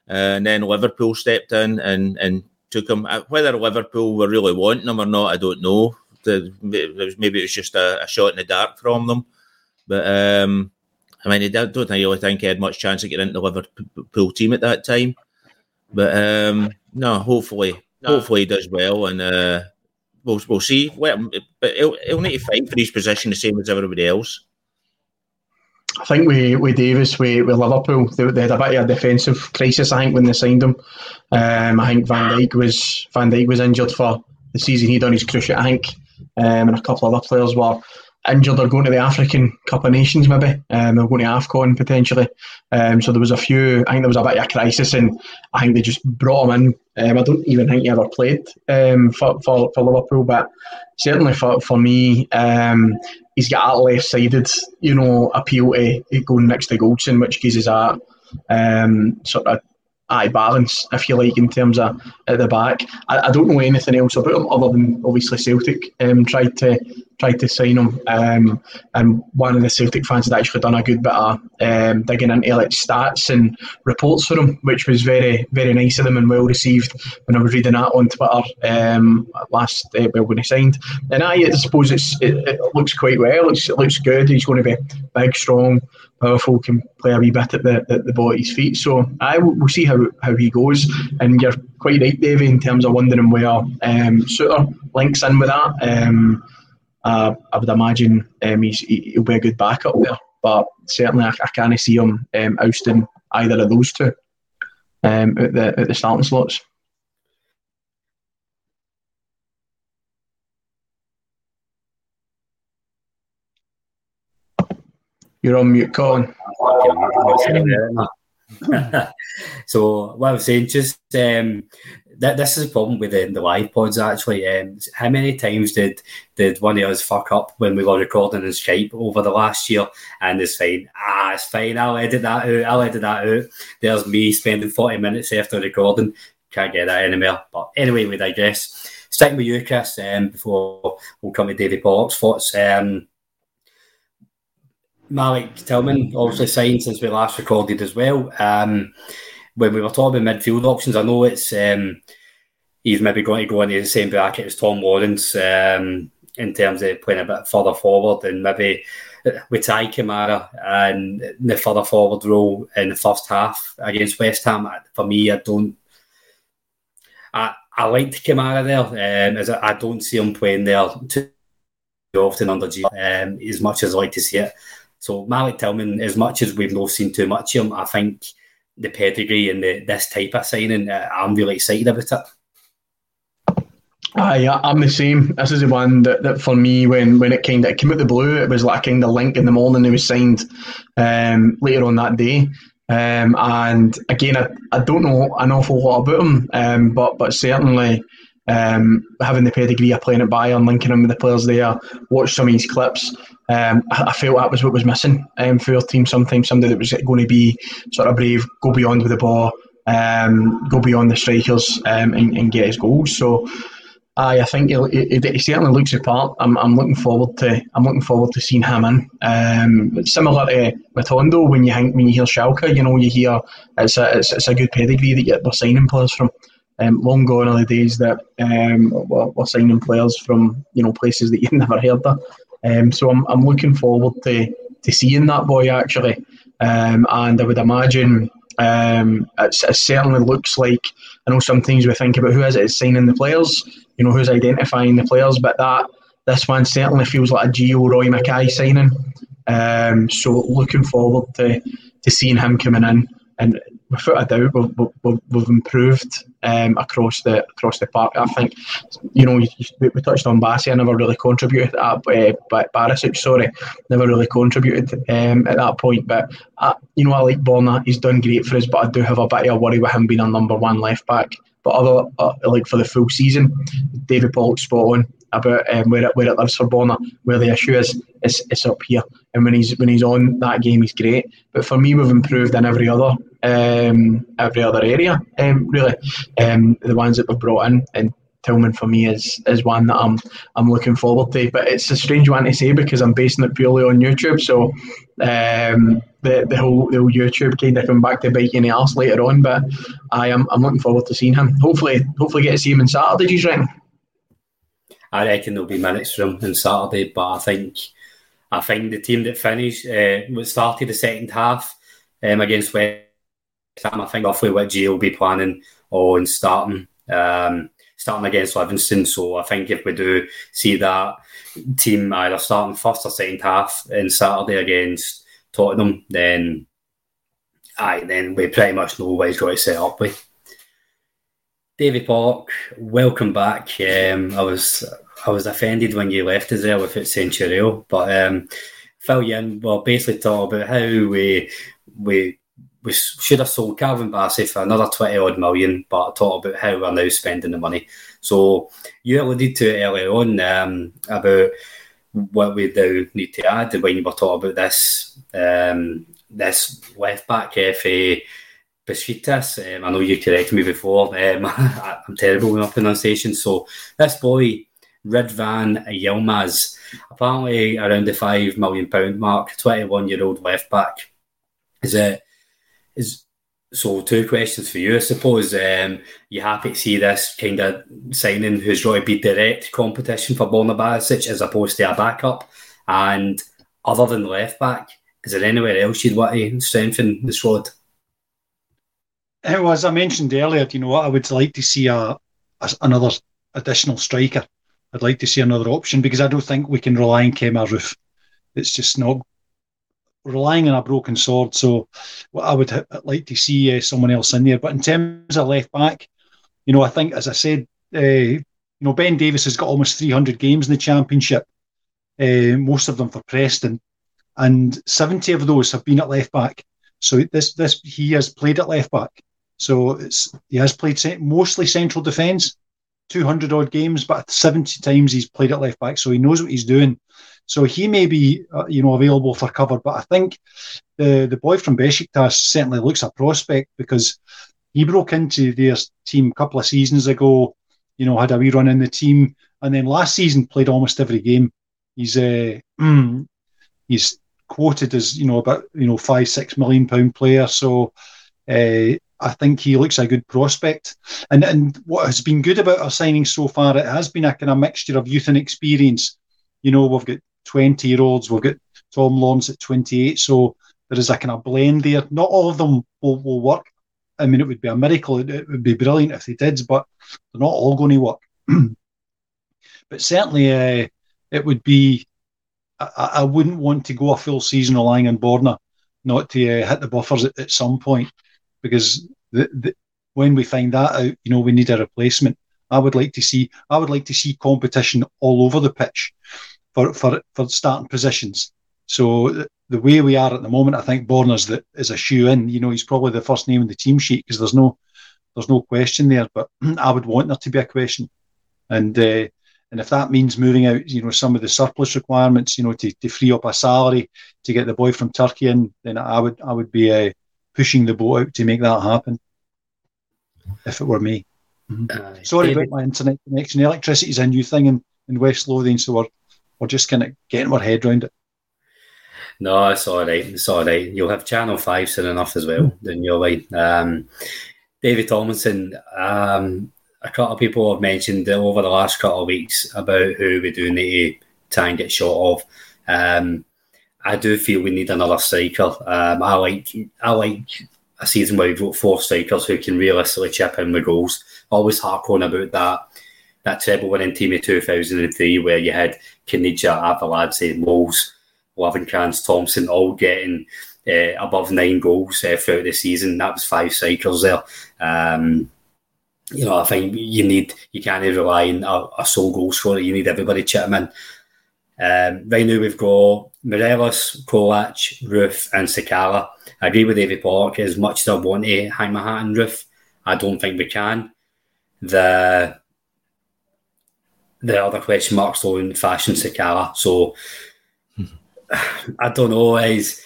Speaker 5: Uh, and then Liverpool stepped in and, and took him. Uh, whether Liverpool were really wanting him or not, I don't know. The, maybe it was just a, a, shot in the dark from them. But um, I mean, I don't, don't really think he had much chance of getting into the Liverpool team at that time. But um, no, hopefully, no. hopefully he does well and uh, we'll, we'll see. Well, but he'll, he'll need to fight for his position the same as everybody else.
Speaker 3: I think with, with Davies, with, with Liverpool, they, they had a bit of a defensive crisis. I think when they signed him, um, I think Van Dijk was Van Dijk was injured for the season he done his cruciate. I think, um, and a couple of other players were injured or going to the African Cup of Nations maybe. Um, they're going to AFCON potentially. Um, so there was a few, I think there was a bit of a crisis and I think they just brought him in. Um, I don't even think he ever played um, for, for, for Liverpool, but certainly for, for me, um, he's got that left-sided, you know, appeal to, going next to Goldson, which gives us um, sort of eye balance, if you like, in terms of at the back. I, I don't know anything else about him other than obviously Celtic um, tried to tried to sign him, um, and one of the Celtic fans had actually done a good bit of um, digging into like stats and reports for him, which was very very nice of them and well received when I was reading that on Twitter um, last uh, well when he signed. And I, I suppose it, it, looks quite well. Looks, it looks good. He's going to be big, strong, powerful, can play a wee bit at the, the, the ball at his feet. So I we'll see how, how he goes. And you're quite right, Davey, in terms of wondering where um, Souttar links in with that. Um, uh, I would imagine um, he'll be a good backup there. But certainly, I, I can't see him um, ousting either of those two um, at the at the starting slots. You're on mute, Colin.
Speaker 2: so what I was saying, just um, that this is a problem with the, the live pods actually. Um, how many times did did one of us fuck up when we were recording in Skype over the last year? And it's fine. Ah, it's fine. I'll edit that out. I'll edit that out. There's me spending forty minutes after recording. Can't get that anymore. But anyway, we digress. Sticking with you, Chris. Um, before we'll come to David Pollock's thoughts. Um, Malik Tillman obviously signed since we last recorded as well. Um, when we were talking about midfield options, I know it's um, he's maybe going to go into the same bracket as Tom Lawrence um, in terms of playing a bit further forward and maybe with Ty Kamara and the further forward role in the first half against West Ham. For me, I don't. I, I liked Kamara there, um, as I, I, don't see him playing there too often under G um, as much as I like to see it. So Malik Tillman, as much as we've not seen too much of him, I think the pedigree and the, this type of signing, uh, I'm really excited about it.
Speaker 3: Aye, I'm the same. This is the one that, that for me, when, when it kind of came out the blue, it was like kind of link in the morning. It was signed um, later on that day. Um, and again, I, I don't know an awful lot about him, um, but but certainly um, having the pedigree of playing at Bayern, linking him with the players there, watch some of his clips. Um, I, I, felt that was what was missing um, for your team. Sometimes somebody that was going to be sort of brave, go beyond with the ball, um, go beyond the strikers, um, and, and, get his goals. So. I, I think he, he, certainly looks the part. I'm, I'm looking forward to I'm looking forward to seeing him in. Um, similar to Matondo, when you think, when you hear Schalke, you know you hear it's a it's, it's a good pedigree that you're signing players from. Um, long gone are the days that um, we're, we're, signing players from you know places that you've never heard of. Um, so I'm, I'm looking forward to, to seeing that boy actually, um, and I would imagine um, it certainly looks like I know sometimes we think about who is it signing the players, you know who's identifying the players, but that this one certainly feels like a Gio Roy Makaay signing. Um, so looking forward to to seeing him coming in and without a doubt, we've, we've, we've improved um, across the across the park. I think, you know, we, we touched on Bassey. I never really contributed at uh, but Barisic, sorry, never really contributed um, at that point. But uh, you know, I like Borna. He's done great for us, but I do have a bit of a worry with him being a number one left back. But other uh, like for the full season, David Pollock spot on about um, where it where it lives for Borna. Where the issue is, it's, it's up here. And when he's when he's on that game, he's great. But for me, we've improved in every other um, every other area. Um, really, um, the ones that we've brought in and. Tillman for me is is one that I'm I'm looking forward to. But it's a strange one to say because I'm basing it purely on YouTube. So um, the the whole the whole YouTube kind of come back to bite you in later on. But I am I'm looking forward to seeing him. Hopefully hopefully get to see him on Saturday. Do you reckon?
Speaker 2: I reckon there'll be minutes for him on Saturday, but I think I think the team that finished uh, started the second half um, against West Ham. I think roughly what G will be planning on starting um, starting against Livingston. So I think if we do see that team either starting first or second half in Saturday against Tottenham, then aye, then we pretty much know what he's going to set up with. David Pollock, welcome back. Um, I was I was offended when you left us there with it Centurion, but um, fill you in. Well, basically talk about how we we we should have sold Calvin Bassey for another twenty odd million, but talk about how we're now spending the money. So you alluded to it earlier on um, about what we now need to add when you were talking about this um, this left back FA Besiktas. Um, I know you corrected me before. Um, I, am terrible with my pronunciation. So this boy, Ridvan Yilmaz, apparently around the five million pound mark, 21 year old left back. Is it is so two questions for you, I suppose. Um, you happy to see this kind of signing who's going to be direct competition for Borna as opposed to a backup? And other than left back, is there anywhere else you'd want to strengthen the squad?
Speaker 4: as I mentioned earlier, you know what I would like to see a, a, another additional striker. I'd like to see another option because I don't think we can rely on Kemar Roofe. It's just not relying on a broken sword. So I would like to see uh, someone else in there. But in terms of left back, you know, I think as I said, uh, you know, Ben Davies has got almost 300 games in the championship, uh, most of them for Preston, and 70 of those have been at left back. So this this he has played at left back. So it's he has played mostly central defence, 200 odd games, but 70 times he's played at left back. So he knows what he's doing. So he may be, uh, you know, available for cover. But I think the the boy from Besiktas certainly looks a prospect because he broke into their team a couple of seasons ago. You know, had a wee run in the team, and then last season played almost every game. He's uh, he's quoted as you know about you know five six million pound player. So uh, I think he looks a good prospect. And and what has been good about our signing so far, it has been a kind of mixture of youth and experience. You know, we've got 20 year olds, we've got Tom Lawrence at 28. So there is a kind of blend there. Not all of them will, will work. I mean, it would be a miracle. It, it would be brilliant if they did, but they're not all going to work. but certainly, uh, it would be. I, I, wouldn't want to go a full season relying on Borna not to uh, hit the buffers at, at, some point because the, the, when we find that out, you know, we need a replacement. I would like to see. I would like to see competition all over the pitch for for for starting positions. So the way we are at the moment, I think Borna's the, is a shoe in. You know, he's probably the first name in the team sheet because there's no there's no question there. But I would want there to be a question, and uh, and if that means moving out, you know, some of the surplus requirements, you know, to, to free up a salary to get the boy from Turkey in, then I would I would be uh, pushing the boat out to make that happen. If it were me. Mm-hmm. Uh, Sorry David. about my internet connection. Electricity is a new thing in, in West Lothian, so we're we're just kind of getting our head around it.
Speaker 2: No, it's all right. It's all right. You'll have Channel 5 soon enough as well, then you're right. Um, David Tomlinson, um, a couple of people have mentioned over the last couple of weeks about who we do need to try and get shot of. Um, I do feel we need another striker. Um, I like I like a season where we've got four strikers who can realistically chip in with goals. Always harp on about that that treble winning team of 2003 where you had Caniggia, Arveladze, Mols, Lovenkrands, Thompson all getting uh, above nine goals uh, throughout the season. That was five cycles there. Um, you know, I think you need you can't rely on a, a sole goal scorer. You need everybody chipping in. Um, right now we've got Morelos, Colak, Roofe, and Sakala. I agree with David Pollock. As much as I want to hang my hat on Roofe, I don't think we can. The the other question marks though in fashion Sakala. So I don't know. Is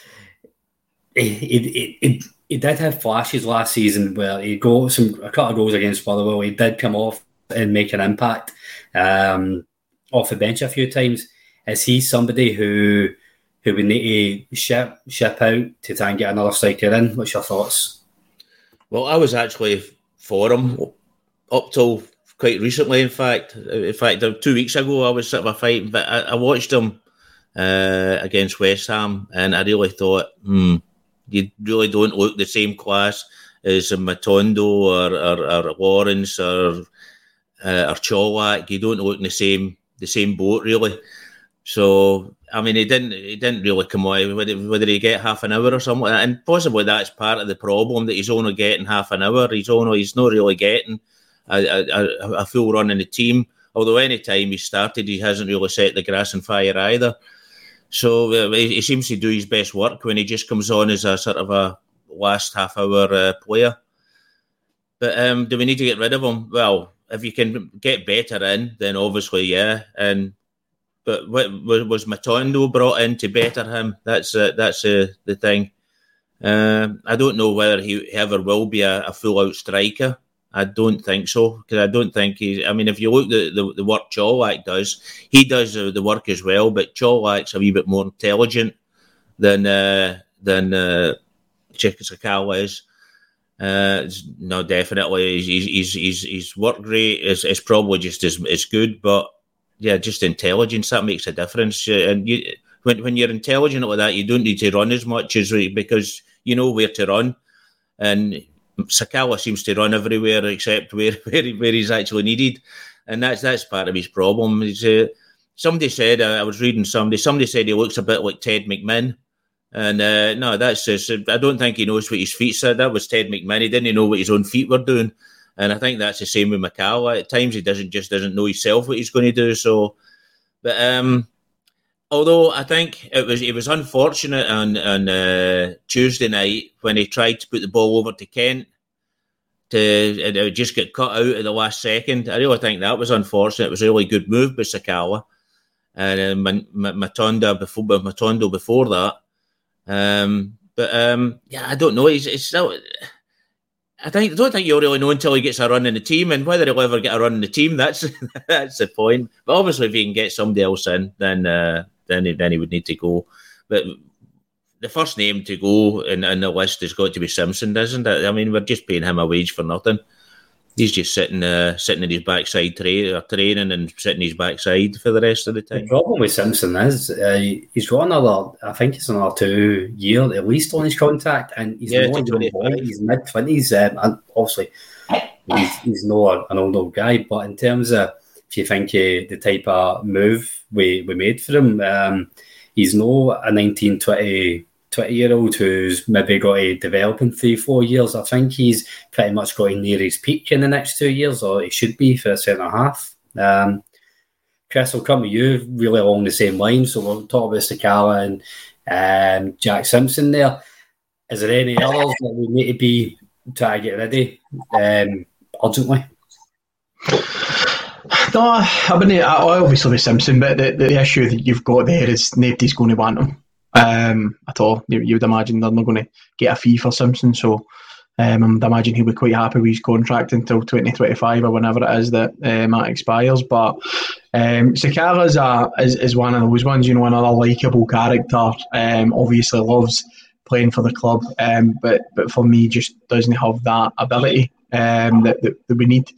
Speaker 2: it, it, did have flashes last season where he got some a couple of goals against Motherwell. He did come off and make an impact um, off the bench a few times. Is he somebody who who we need to ship ship out to try and get another striker in? What's your thoughts?
Speaker 5: Well, I was actually for him up till quite recently. In fact, in fact, two weeks ago, I was sort of a fight, but I, I watched him uh, against West Ham, and I really thought, hmm, you really don't look the same class as Matondo or, or, or Lawrence or uh, or Colak. You don't look in the same the same boat really. So I mean, he didn't he didn't really come away whether he get half an hour or something, and possibly that's part of the problem that he's only getting half an hour. He's only he's not really getting a, a, a full run in the team. Although any time he started, he hasn't really set the grass on fire either. So uh, he, he, seems to do his best work when he just comes on as a sort of a last half hour uh, player. But um, do we need to get rid of him? Well, if you can get better in, then obviously yeah. And but what, was Matondo brought in to better him? That's uh, that's uh, the thing. Um, I don't know whether he ever will be a, a full out striker. I don't think so because I don't think he's. I mean, if you look at the, the, the work Colak does, he does uh, the work as well, but Colak's a wee bit more intelligent than uh, than uh, is. Uh, no, definitely, he's he's he's, he's work is, is probably just as as good, but yeah, just intelligence that makes a difference. And you, when when you're intelligent like that, you don't need to run as much as because you know where to run, and Sakala seems to run everywhere except where, where, where he's actually needed, and that's that's part of his problem. Uh, somebody said uh, I was reading somebody somebody said he looks a bit like Ted McMinn, and uh, no, that's just I don't think he knows what his feet said. That was Ted McMinn. He didn't know what his own feet were doing, and I think that's the same with Sakala. At times he doesn't just doesn't know himself what he's going to do. So, but um, although I think it was it was unfortunate on on uh, Tuesday night when he tried to put the ball over to Kent to it just get cut out at the last second. I really think that was unfortunate. It was a really good move by Sakala and uh, Matondo before Matondo before that. Um, but um, yeah, I don't know. It's still. I think don't think you'll really know until he gets a run in the team, and whether he'll ever get a run in the team, that's that's the point. But obviously, if he can get somebody else in, then uh, then he, then he would need to go. But the first name to go in, in the list has got to be Simpson, doesn't it? I mean, we're just paying him a wage for nothing. He's just sitting uh, sitting in his backside tra- uh, training and sitting his backside for the rest of the time.
Speaker 2: The problem with Simpson is uh, he's got another, I think it's another two year at least on his contract, and he's
Speaker 5: Yeah,
Speaker 2: not young boy, he's mid twenties, um, and obviously he's, he's not an old old guy. But in terms of if you think uh, the type of move we, we made for him, um, he's no a 19, 20, 20 year old who's maybe got to develop in three, four years. I think he's pretty much got near his peak in the next two years, or he should be for a centre half. Um, Chris, I'll come to you really along the same line. So we'll talk about Sakala and um, Jack Simpson there. Is there any others that we need to be trying to get ready um, urgently?
Speaker 3: No, I mean, I obviously Simpson, but the, the issue that you've got there is nobody's going to want him um, at all. You, you would imagine they're not going to get a fee for Simpson, so um, I'd imagine he'll be quite happy with his contract until 2025 or whenever it is that um, that expires. But um, is, is one of those ones, you know, another likeable character. Um, obviously loves playing for the club, um, but but for me, just doesn't have that ability um, that, that, that we need.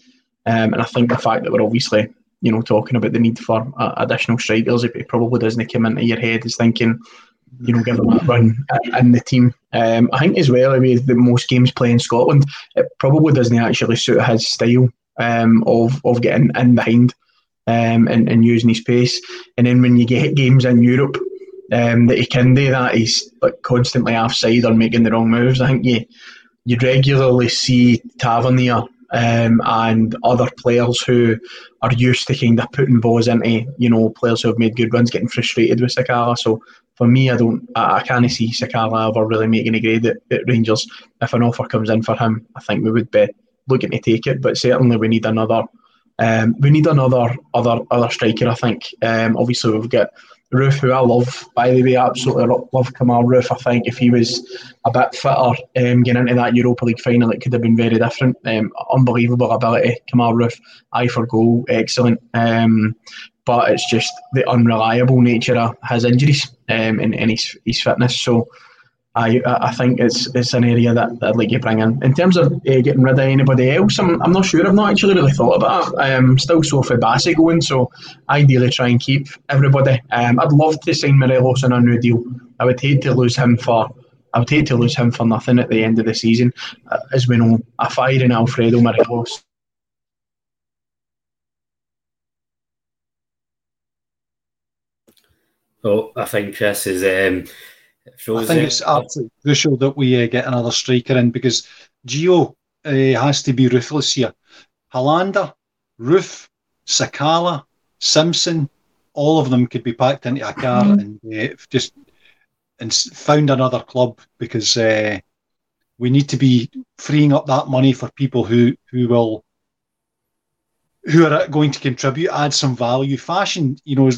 Speaker 3: Um, and I think the fact that we're obviously, you know, talking about the need for uh, additional strikers, it, it probably doesn't come into your head is thinking, you know, give him a run in the team. Um, I think as well, I mean, the most games playing Scotland, it probably doesn't actually suit his style um, of of getting in behind um, and, and using his pace. And then when you get games in Europe, um, that he can do that, he's like constantly offside or making the wrong moves. I think you you regularly see Tavernier um, and other players who are used to kind of putting balls into, you know, players who have made good runs getting frustrated with Sakala. So for me, I don't, I, I can't see Sakala ever really making a grade at, at Rangers. If an offer comes in for him, I think we would be looking to take it. But certainly we need another, um, we need another other other striker. I think. Um, obviously we've got Roofe, who I love, by the way, absolutely love Kemar Roofe. I think if he was a bit fitter um, getting into that Europa League final, it could have been very different. Um, unbelievable ability, Kemar Roofe, eye for goal, excellent. Um, but it's just the unreliable nature of his injuries um, and, and his, his fitness. So I I think it's it's an area that, that I'd like to bring in. In terms of uh, getting rid of anybody else, I'm, I'm not sure. I've not actually really thought about it. I'm still Sophie Bassey going, so ideally try and keep everybody. Um, I'd love to sign Morelos on a new deal. I would hate to lose him for. I would hate to lose him for nothing at the end of the season. Uh, as we know, a firing Alfredo Morelos
Speaker 2: Oh, I think Chris is. Um,
Speaker 4: I think it's absolutely crucial that we uh, get another striker in because Gio uh, has to be ruthless here. Helander, Roofe, Sakala, Simpson, all of them could be packed into a car and uh, just and found another club because uh, we need to be freeing up that money for people who who will who are going to contribute, add some value. Fashion, you know,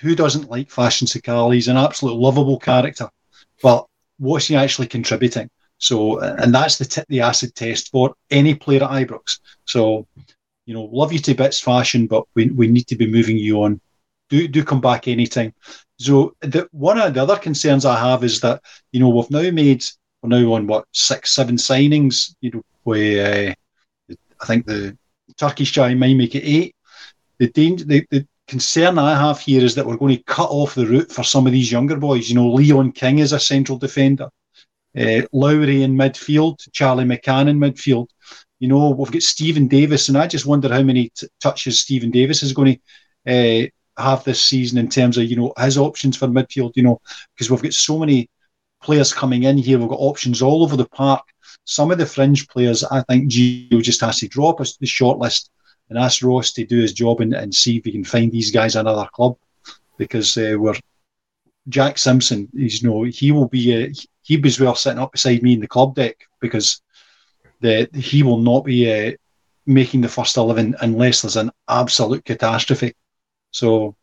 Speaker 4: who doesn't like Fashion Sakala? He's an absolute lovable character, but what's he actually contributing? So, and that's the t- the acid test for any player at Ibrox. So, you know, love you to bits, Fashion, but we, we need to be moving you on. Do do come back anytime. So, the, one of the other concerns I have is that you know we've now made we're now on what six seven signings. You know, where uh, I think the Turkish guy may make it eight. The, danger, the the concern I have here is that we're going to cut off the route for some of these younger boys. You know, Leon King is a central defender, uh, Lowry in midfield, Charlie McCann in midfield. You know, we've got Steven Davis, and I just wonder how many t- touches Steven Davis is going to uh, have this season in terms of you know his options for midfield. You know, because we've got so many players coming in here, we've got options all over the park. Some of the fringe players, I think Gio just has to drop us the shortlist and ask Ross to do his job and, and see if he can find these guys another club because uh, we're Jack Simpson. He's no, he will be uh, he'd be as well sitting up beside me in the club deck because the he will not be uh, making the first eleven unless there's an absolute catastrophe. So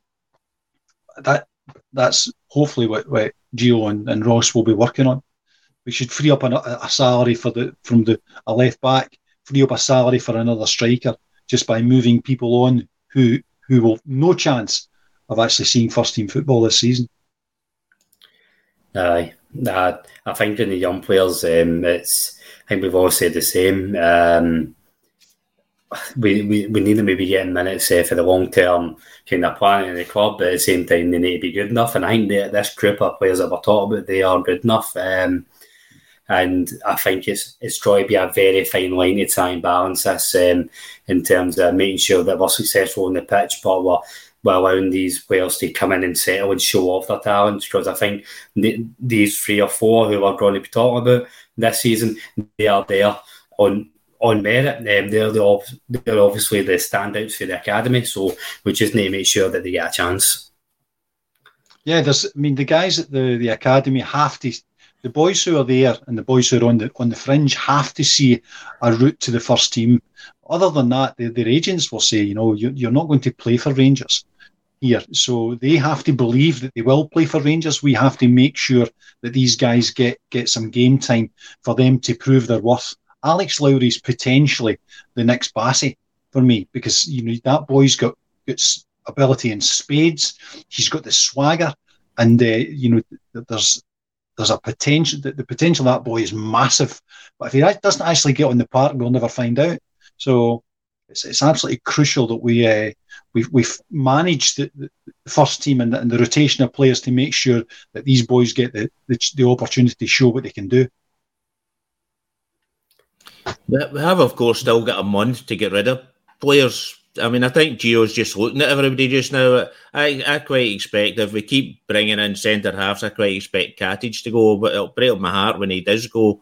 Speaker 4: that that's hopefully what, what Gio and, and Ross will be working on. We should free up an, a salary for the from the a left back, free up a salary for another striker just by moving people on who who will no chance of actually seeing first team football this season.
Speaker 2: Aye, Nah, I think in the young players, um, it's I think we've all said the same. Um, we, we, we need to maybe get in minutes uh, for the long term kind of planning in the club, but at the same time they need to be good enough. And I think this group of players that we're talking about, they are good enough. Um, and I think it's it's trying to be a very fine line to try and balance this um, in terms of making sure that we're successful on the pitch, but we're, we're allowing these players to come in and settle and show off their talents. Because I think the, these three or four who we're going to be talking about this season, they are there on on merit. Um, they're, the, they're obviously the standouts for the academy, so we just need to make sure that they get a chance.
Speaker 4: Yeah, there's. I mean, the guys at the, the academy have to. The boys who are there and the boys who are on the on the fringe have to see a route to the first team. Other than that, the, their agents will say, you know, you, you're not going to play for Rangers here. So they have to believe that they will play for Rangers. We have to make sure that these guys get get some game time for them to prove their worth. Alex Lowry's potentially the next Bassey for me because you know that boy's got got ability in spades. He's got the swagger, and uh, you know there's there's a potential. The, the potential of that boy is massive. But if he doesn't actually get on the park, we'll never find out. So it's, it's absolutely crucial that we uh, we've, we've managed the, the first team and the, and the, rotation of players to make sure that these boys get the, the, the opportunity to show what they can do.
Speaker 5: We have, of course, still got a month to get rid of players. I mean, I think Gio's just looking at everybody just now. I, I quite expect if we keep bringing in centre halves, I quite expect Katic to go. But it'll break my heart when he does go.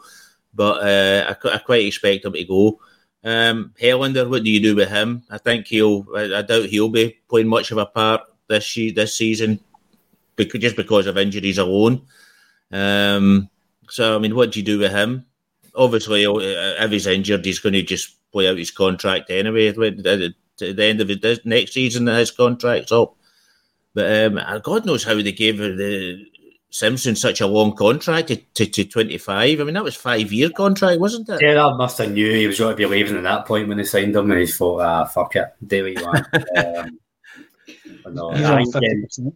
Speaker 5: But uh, I, I quite expect him to go. Um, Helander, what do you do with him? I think he'll. I, I doubt he'll be playing much of a part this this season, because, just because of injuries alone. Um, so I mean, what do you do with him? Obviously, uh, if he's injured, he's going to just play out his contract anyway. At the end of the next season, his contract's up. But um, uh, God knows how they gave the Simpson such a long contract to, to, to 25. I mean, that was five year contract, wasn't it?
Speaker 2: Yeah, that must have knew he was going to be leaving at that point when they signed him, and he thought, ah, fuck it, do what you want. um, no, I, think,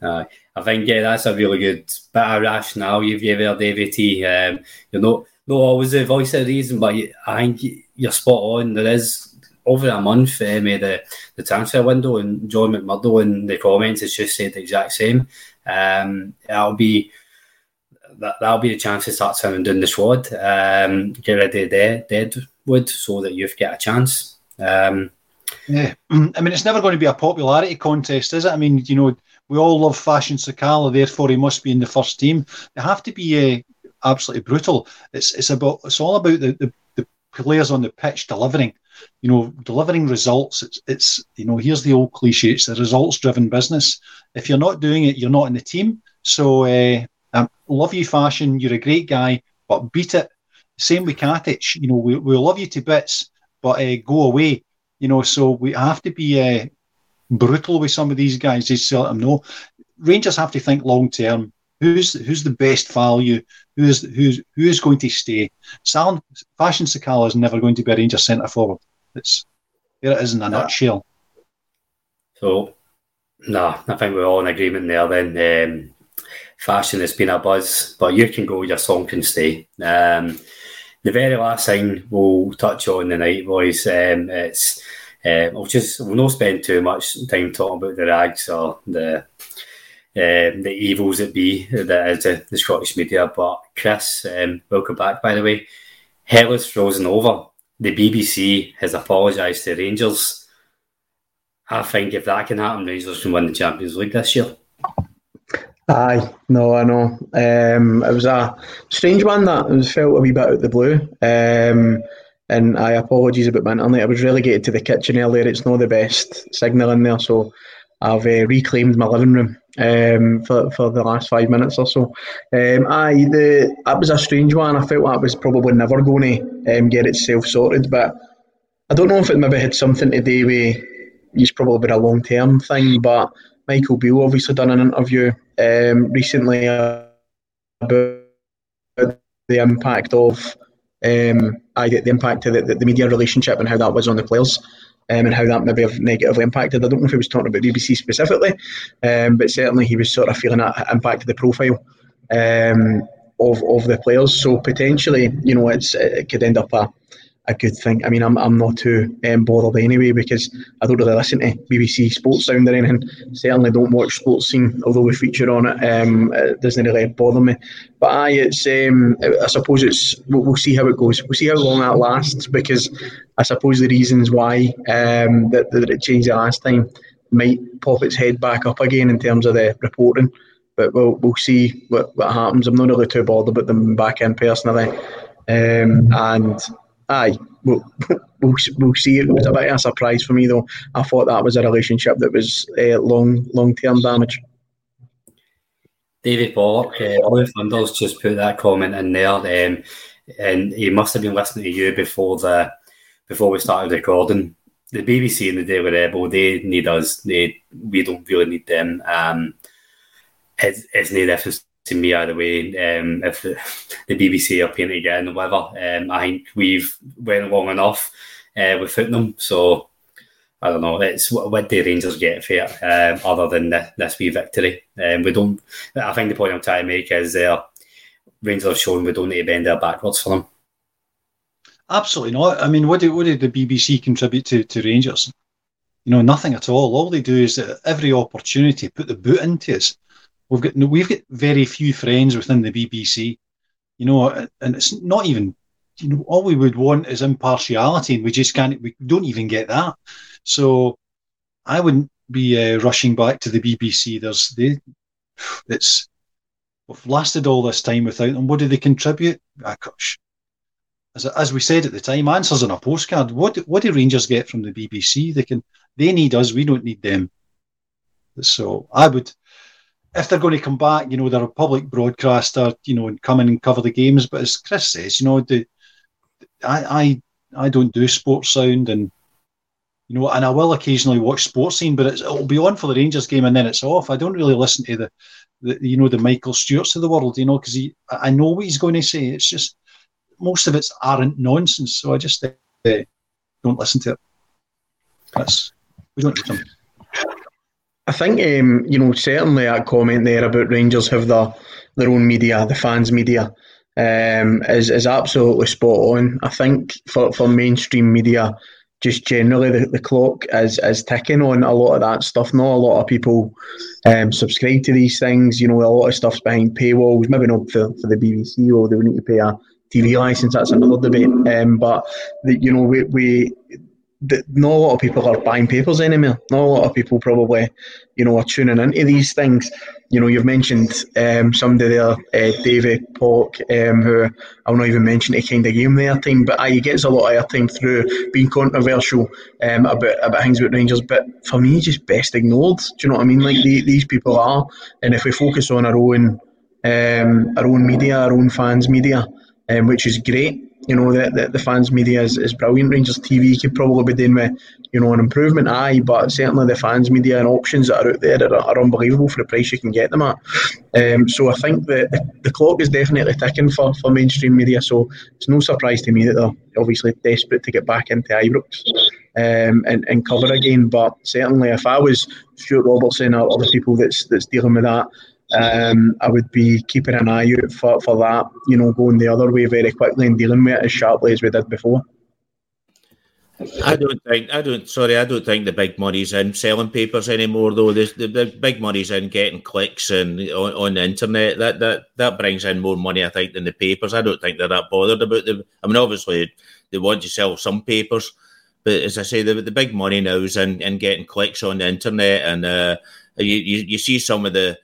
Speaker 2: uh, I think yeah, that's a really good bit of rationale you've given there, David T. Um, you're not no always the voice of reason, but I think you're spot on. There is over a month um, the the transfer window, and John McMurdo in the comments has just said the exact same. Um, that'll be that, that'll be the chance to start sounding the squad. Um, get ready dead Deadwood so that you've got a chance. Um,
Speaker 4: yeah, I mean it's never going to be a popularity contest, is it? I mean, you know, we all love Fashion Sakala, therefore he must be in the first team. They have to be uh, absolutely brutal. It's it's about it's all about the, the, the players on the pitch delivering. You know, delivering results. It's it's you know here's the old cliche. It's a results driven business. If you're not doing it, you're not in the team. So uh, um, love you, fashion. You're a great guy, but beat it. Same with Katic. You know, we we love you to bits, but uh, go away. You know, so we have to be uh, brutal with some of these guys. Just let them know. Rangers have to think long term. Who's who's the best value? Who is who's who is going to stay? Sal, Fashion Sakala is never going to be a Rangers centre forward. It's there it is in a nutshell.
Speaker 2: So, no, I think we're all in agreement there. Then um, fashion has been a buzz, but you can go. Your song can stay. Um, the very last thing we'll touch on tonight, boys, um, it's uh, we'll just we'll not spend too much time talking about the rags or the um, the evils that be that is the, the Scottish media. But Chris, um, welcome back, by the way. Hell is frozen over. The BBC has apologised to Rangers. I think if that can happen, Rangers can win the Champions League this year.
Speaker 3: Aye, no, I know. Um, it was a strange one that it was felt a wee bit out the blue. Um, and I apologies about my internet. I was relegated to the kitchen earlier. It's not the best signal in there, so I've uh, reclaimed my living room um, for, for the last five minutes or so. Um, the, that was a strange one. I felt that was probably never going to um, get itself sorted, but I don't know if it maybe had something to do with it's probably been a long term thing, but Michael Beale obviously done an interview um, recently about the impact of um, I, the impact of the, the media relationship and how that was on the players um, and how that maybe have negatively impacted. I don't know if he was talking about BBC specifically, um, but certainly he was sort of feeling that impacted the profile um, of of the players. So potentially, you know, it's it could end up a a good thing. I mean, I'm, I'm not too um, bothered anyway because I don't really listen to BBC Sportsound or anything. Certainly don't watch Sportscene, although we feature on it. Um, it doesn't really bother me. But aye, it's um, I suppose it's we'll, we'll, see how it goes. We'll see how long that lasts because I suppose the reasons why um, that, that it changed the last time might pop its head back up again in terms of the reporting. But we'll we'll see what, what happens. I'm not really too bothered about them back in personally. Um, and aye, we'll, we'll, we'll see. It was a bit of a surprise for me, though. I thought that was a relationship that was uh, long long term damage.
Speaker 2: David Pollock, uh, Olive just put that comment in there, um, and he must have been listening to you before the before we started recording. The BBC and the Daily Rebel, they need us. They we don't really need them. Um, it's, it's no difference to me either way. Um, if the, the, BBC are paying again or whatever, um, I think we've went long enough uh, with them. So I don't know. It's what, what the Rangers get for it, um, other than the, this wee victory. Um, we don't. I think the point I'm trying to make is uh, Rangers have shown we don't need to bend our backwards for them.
Speaker 4: Absolutely not. I mean, what did what did the BBC contribute to to Rangers? You know, nothing at all. All they do is every opportunity put the boot into us We've got we've got very few friends within the BBC, you know, and it's not even you know all we would want is impartiality, and we just can't. We don't even get that. So I wouldn't be uh, rushing back to the BBC. There's they, it's we've lasted all this time without them. What do they contribute? Ah, gosh. As, as we said at the time, answers on a postcard. What what do Rangers get from the BBC? They can they need us. We don't need them. So I would if they're going to come back, you know, they're a public broadcaster, you know, and come in and cover the games. But as Chris says, you know, the, I, I, I don't do Sportsound, and you know, and I will occasionally watch Sportscene, but it'll be on for the Rangers game and then it's off. I don't really listen to the, the you know, the Michael Stewarts of the world, you know, because I know what he's going to say. It's just most of it's aren't nonsense, so I just uh, don't listen to it. That's we don't.
Speaker 3: I think um, you know certainly that comment there about Rangers have their their own media, the fans' media, um, is is absolutely spot on. I think for, for mainstream media, just generally the, the clock is is ticking on a lot of that stuff. Not a lot of people um, subscribe to these things. You know, a lot of stuff's behind paywalls. Maybe not for, for the BBC or they would need to pay a TV license. That's another debate. Um, but the, you know, we, we that not a lot of people are buying papers anymore. Not a lot of people probably, you know, are tuning into these things. You know, you've mentioned um, somebody there, uh, David Polk, um, who I'll not even mention to kind of game the airtime, but uh, he gets a lot of airtime through being controversial um, about about things with Rangers. But for me, just best ignored. Do you know what I mean? Like the, these people are, and if we focus on our own, um, our own media, our own fans' media, um, which is great you know, the, the, the, fans' media is, is brilliant. Rangers TV could probably be doing with, you know, an improvement, aye, but certainly the fans' media and options that are out there are, are unbelievable for the price you can get them at. Um, so I think that the, the clock is definitely ticking for, for mainstream media. So it's no surprise to me that they're obviously desperate to get back into Ibrox um, and, and cover again. But certainly, if I was Stuart Robertson or other people that's that's dealing with that, um, I would be keeping an eye out for, for that, you know, going the other way very quickly and dealing with it as sharply as we did before.
Speaker 5: I don't think I don't sorry I don't think the big money's in selling papers anymore though. The, the, big money's in getting clicks and on, on, the internet. That that that brings in more money I think than the papers. I don't think they're that bothered about them. I mean obviously they want to sell some papers, but as I say the the big money now is in, in getting clicks on the internet and uh, you, you you see some of the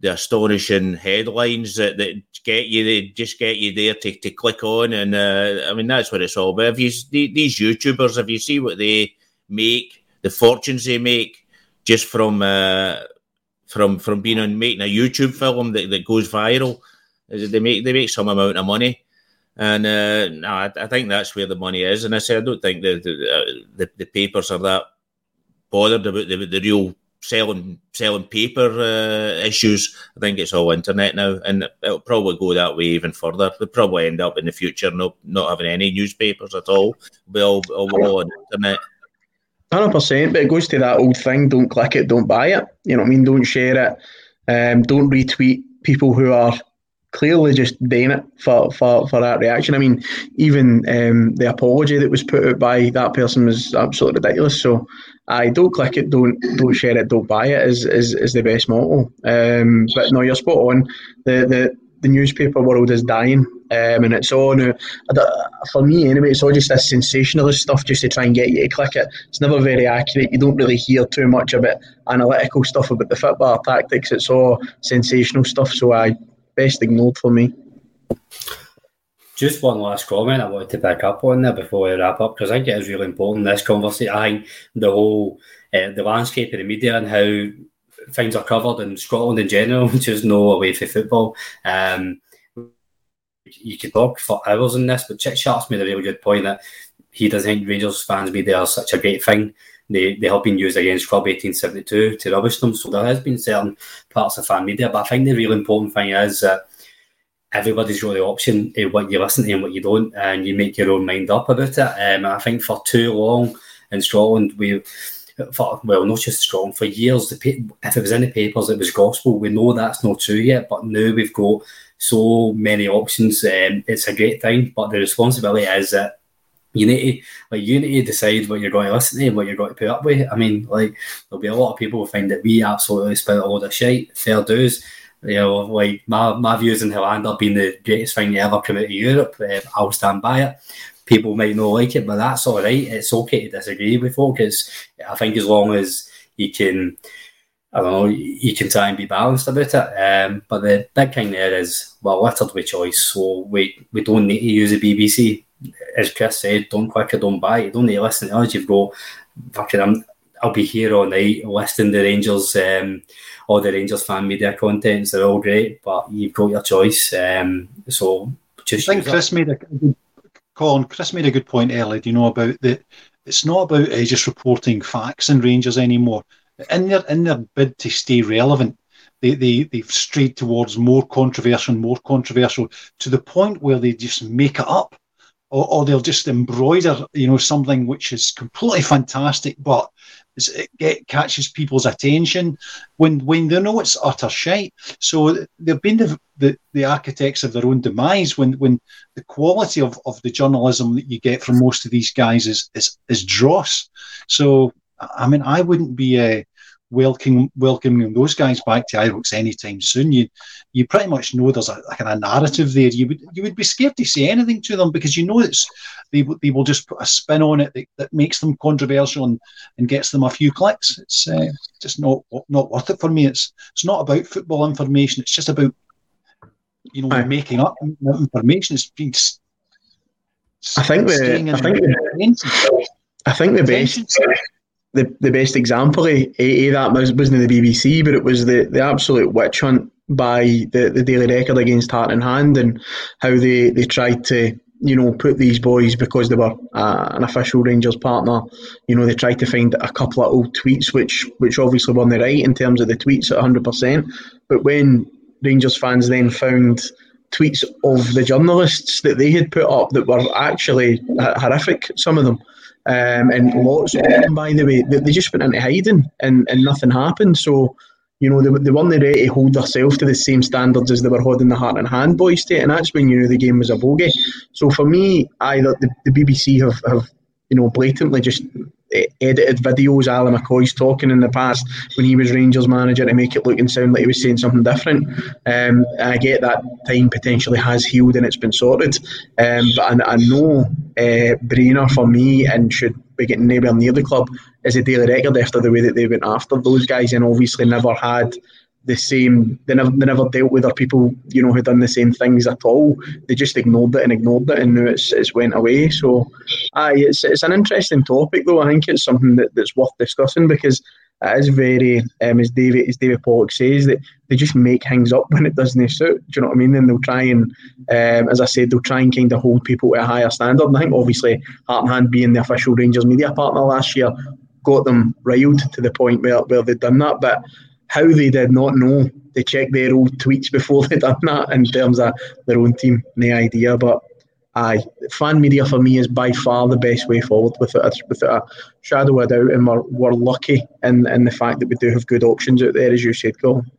Speaker 5: the astonishing headlines that, that get you, they just get you there to, to click on. And uh, I mean, that's what it's all about. If you, these YouTubers, if you see what they make, the fortunes they make just from uh, from from being on making a YouTube film that, that goes viral, they make they make some amount of money. And uh, no, I, I, think that's where the money is. And I say I don't think the the, uh, the, the papers are that bothered about the, the real selling selling paper uh, issues. I think it's all internet now, and it'll probably go that way even further. We'll probably end up in the future not not having any newspapers at all. We'll all, all, on internet.
Speaker 3: Hundred percent, but it goes to that old thing: don't click it, don't buy it. You know what I mean? Don't share it, um, don't retweet people who are clearly just doing it for, for, for that reaction. I mean, even um, the apology that was put out by that person was absolutely ridiculous. So I don't click it, don't don't share it, don't buy it is is, is the best motto. Um, but no, you're spot on. The the the newspaper world is dying, um, and it's all now. For me, anyway, it's all just this sensationalist stuff just to try and get you to click it. It's never very accurate. You don't really hear too much about analytical stuff about the football tactics. It's all sensational stuff. So I best ignored for me.
Speaker 2: Just one last comment I wanted to pick up on there before we wrap up because I think it is really important this conversation. I think the whole uh, the landscape of the media and how things are covered in Scotland in general, which is no away for football. Um, you could talk for hours on this, but Chick Sharp's made a really good point that he doesn't think Rangers fans media are such a great thing. They, they have been used against Club 1872 to rubbish them. So there has been certain parts of fan media, but I think the real important thing is that everybody's got the option of what you listen to and what you don't, and you make your own mind up about it. Um, I think for too long in Scotland, we, for, well, not just Scotland, for years, the if it was in the papers, it was gospel. We know that's not true yet, but now we've got so many options. Um, it's a great thing, but the responsibility is that you need to like you need to decide what you're going to listen to and what you're going to put up with. I mean, like there'll be a lot of people who find that we absolutely spout a load of shit. Fair dues you know, like my, my views in Helander being the greatest thing to ever come out of Europe, uh, I'll stand by it. People might not like it, but that's all right. It's okay to disagree with folk. It's, I think as long as you can, I don't know, you can try and be balanced about it. Um, but the big thing there is, well, littered with choice. So we, we don't need to use the BBC. As Chris said, don't click don't buy. You don't need to listen to us. You've got fucking, I'm, I'll be here all night listing the Rangers. Um, all the Rangers fan media contents, they're all great, but you've got your choice. Um, so just
Speaker 4: I think Chris made a good, Colin. Chris made a good point earlier. You know about the. It's not about uh, just reporting facts and Rangers anymore. In their in their bid to stay relevant, they, they they've strayed towards more controversial and more controversial to the point where they just make it up. Or, or, they'll just embroider, you know, something which is completely fantastic, but it get, catches people's attention when when they know it's utter shite. So they've been the, the, the architects of their own demise when when the quality of, of the journalism that you get from most of these guys is is, is dross. So I mean, I wouldn't be uh, welcoming welcoming those guys back to Ibrox anytime soon. You you pretty much know there's a, a kind of narrative there. You would you would be scared to say anything to them because you know it's they, they will just put a spin on it that, that makes them controversial and, and gets them a few clicks. It's uh, just not not worth it for me. It's it's not about football information. It's just about you know making up information. It's been.
Speaker 3: I think the I think the, I think the best the, the best example of, of that was, wasn't the BBC, but it was the, the absolute witch hunt by the, the Daily Record against Heart and Hand and how they, they tried to you know, put these boys because they were uh, an official Rangers partner. You know, they tried to find a couple of old tweets, which which obviously weren't right in terms of the tweets at hundred percent. But when Rangers fans then found tweets of the journalists that they had put up that were actually uh, horrific, some of them, um, and lots of them, by the way, they, they just went into hiding and, and nothing happened. So, you know, they, they weren't ready to hold themselves to the same standards as they were holding the heart and hand boys to, and that's when you knew the game was a bogey. So for me, thought the, the BBC have, have, you know, blatantly just edited videos Ally McCoist talking in the past when he was Rangers manager to make it look and sound like he was saying something different. Um, I get that time potentially has healed and it's been sorted, um, but I, I know uh, brainer for me and should be getting nowhere near the club is a daily record after the way that they went after those guys and obviously never had the same. They never, they never dealt with other people, you know, who done the same things at all. They just ignored it and ignored it, and now it's it's went away. So, aye, it's it's an interesting topic though. I think it's something that, that's worth discussing because it is very, um, as David as David Pollock says, that they just make things up when it doesn't suit. Do you know what I mean? And they'll try and, um, as I said, they'll try and kind of hold people to a higher standard. And I think obviously Heart and Hand being the official Rangers media partner last year got them riled to the point where, where they'd done that. But how they did not know they checked their old tweets before they done that in terms of their own team. No idea, but aye, fan media for me is by far the best way forward without a, without a uh, shadow of doubt, and we're, we're lucky in, in the fact that we do have good options out there, as you said, Colin.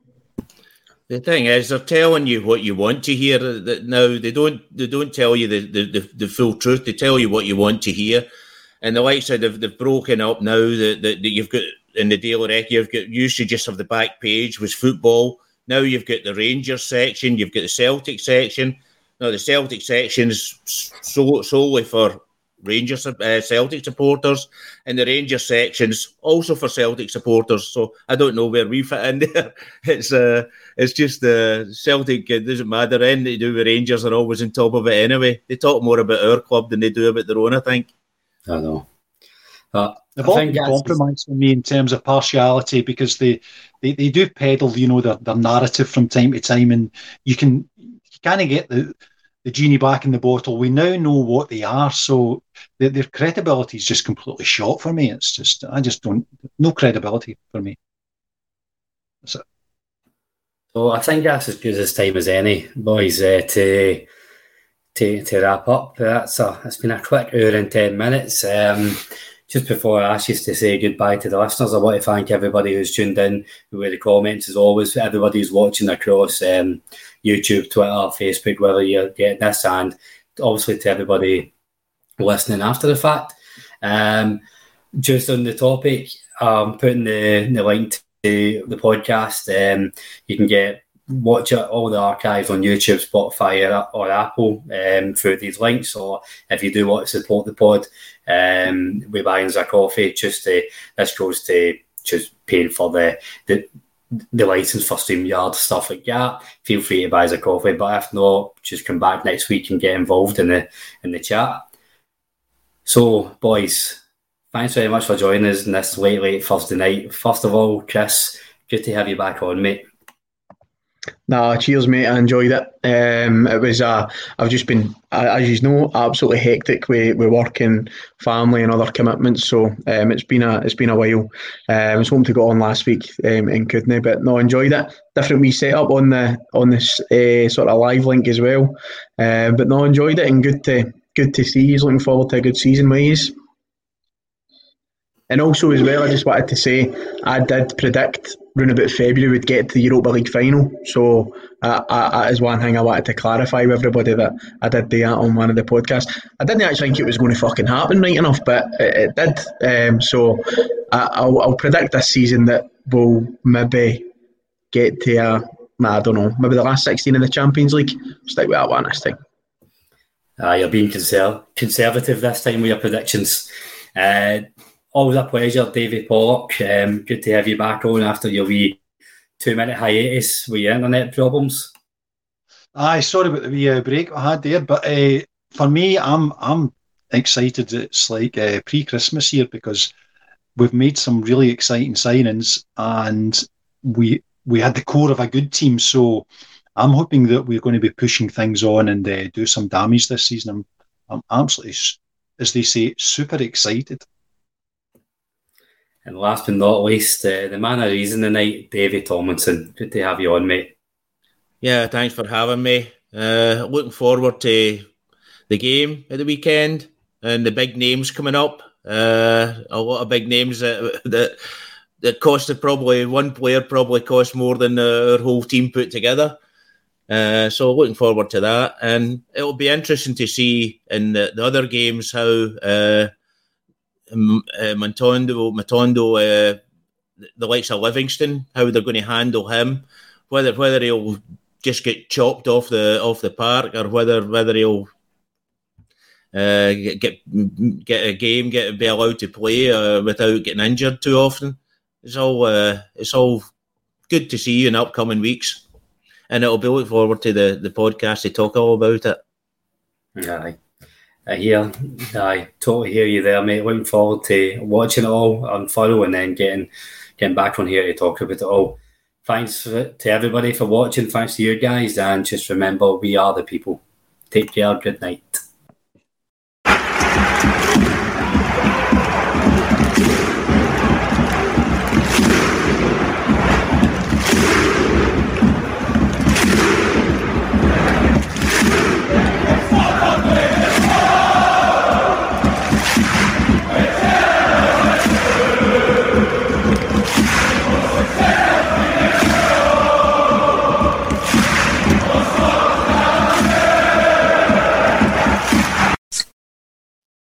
Speaker 5: The thing is, they're telling you what you want to hear. That now they don't they don't tell you the, the, the, the, full truth. They tell you what you want to hear. And the likes of they've, they've broken up now that, that, that you've got in the Daily Record, you've got used to just have the back page was football. Now you've got the Rangers section, you've got the Celtic section. Now the Celtic section is so, solely for Rangers uh, Celtic supporters, and the Rangers sections also for Celtic supporters. So I don't know where we fit in there. It's uh, it's just the uh, Celtic. It doesn't matter. Anything they do with Rangers are always on top of it anyway. They talk more about our club than they do about their own. I think.
Speaker 2: I know. Uh,
Speaker 4: They've all compromised for me in terms of partiality because they, they, they do peddle, you know, their, their narrative from time to time, and you can you kind of get the the genie back in the bottle. We now know what they are, so their, their credibility is just completely shot for me. It's just I just don't no credibility for me. That's it.
Speaker 2: So I think that's as good as time as any, boys, uh, to to to wrap up. That's a it's been a quick hour and ten minutes. Um, just before I ask you to say goodbye to the listeners, I want to thank everybody who's tuned in, with the comments as always, everybody who's watching across um, YouTube, Twitter, Facebook, whether you're getting this, and obviously to everybody listening after the fact. Um, just on the topic, um, putting the, the link to the podcast. Um, you can get watch all the archives on YouTube, Spotify, or, or Apple um, through these links. Or if you do want to support the pod, um, we buy us a coffee. Just to, this goes to just paying for the the the license for StreamYard, stuff like that. Feel free to buy us a coffee, but if not, just come back next week and get involved in the in the chat. So, boys, thanks very much for joining us in this late, late Thursday night. First of all, Chris, good to have you back on, mate.
Speaker 3: Nah, cheers, mate. I enjoyed it. Um, it was. Uh, I've just been, as you know, absolutely hectic with, with work family and other commitments. So um, it's been a it's been a while. Um, I was hoping to go on last week um, and couldn't, but no, enjoyed it. Different wee setup on the on this uh, sort of live link as well. Um, but no, enjoyed it and good to good to see you. Looking forward to a good season you. And also as well, I just wanted to say I did predict round about February would get to the Europa League final. So uh, that is one thing I wanted to clarify with everybody that I did do that on one of the podcasts. I didn't actually think it was going to fucking happen right enough, but it, it did. Um, so I, will I'll predict this season that we'll maybe get to, uh, I don't know, maybe the last 16 in the Champions League. Stick with that one this time.
Speaker 2: Uh, you're being conser- conservative this time with your predictions. Uh, always a pleasure, David Pollock. Um, good to have you back on after your wee two minute hiatus with your internet problems.
Speaker 4: Aye, sorry about the wee uh, break I had there, but uh, for me, I'm I'm excited. It's like uh, pre Christmas here because we've made some really exciting signings and we we had the core of a good team. So I'm hoping that we're going to be pushing things on and uh, do some damage this season. I'm, I'm absolutely, as they say, super excited.
Speaker 2: And last but not least, uh, the man of reason tonight, Davy Tomlinson. Good to have you on, mate.
Speaker 5: Yeah, thanks for having me. Uh, looking forward to the game at the weekend and the big names coming up. Uh, a lot of big names that that that probably one player probably cost more than our whole team put together. Uh, so looking forward to that, and it'll be interesting to see in the, the other games how uh, uh, Matondo, Matondo, uh, the likes of Livingston, how they're going to handle him, whether whether he'll just get chopped off the off the park or whether whether he'll uh, get get a game, get be allowed to play uh, without getting injured too often. It's all uh, it's all good to see you in upcoming weeks, and it'll be look forward to the the podcast to talk all about it.
Speaker 2: Aye. I hear, I totally hear you there, mate. Looking forward to watching it all unfold and then getting getting back on here to talk about it all. Thanks to everybody for watching. Thanks to you guys, and just remember, we are the people. Take care. Good night.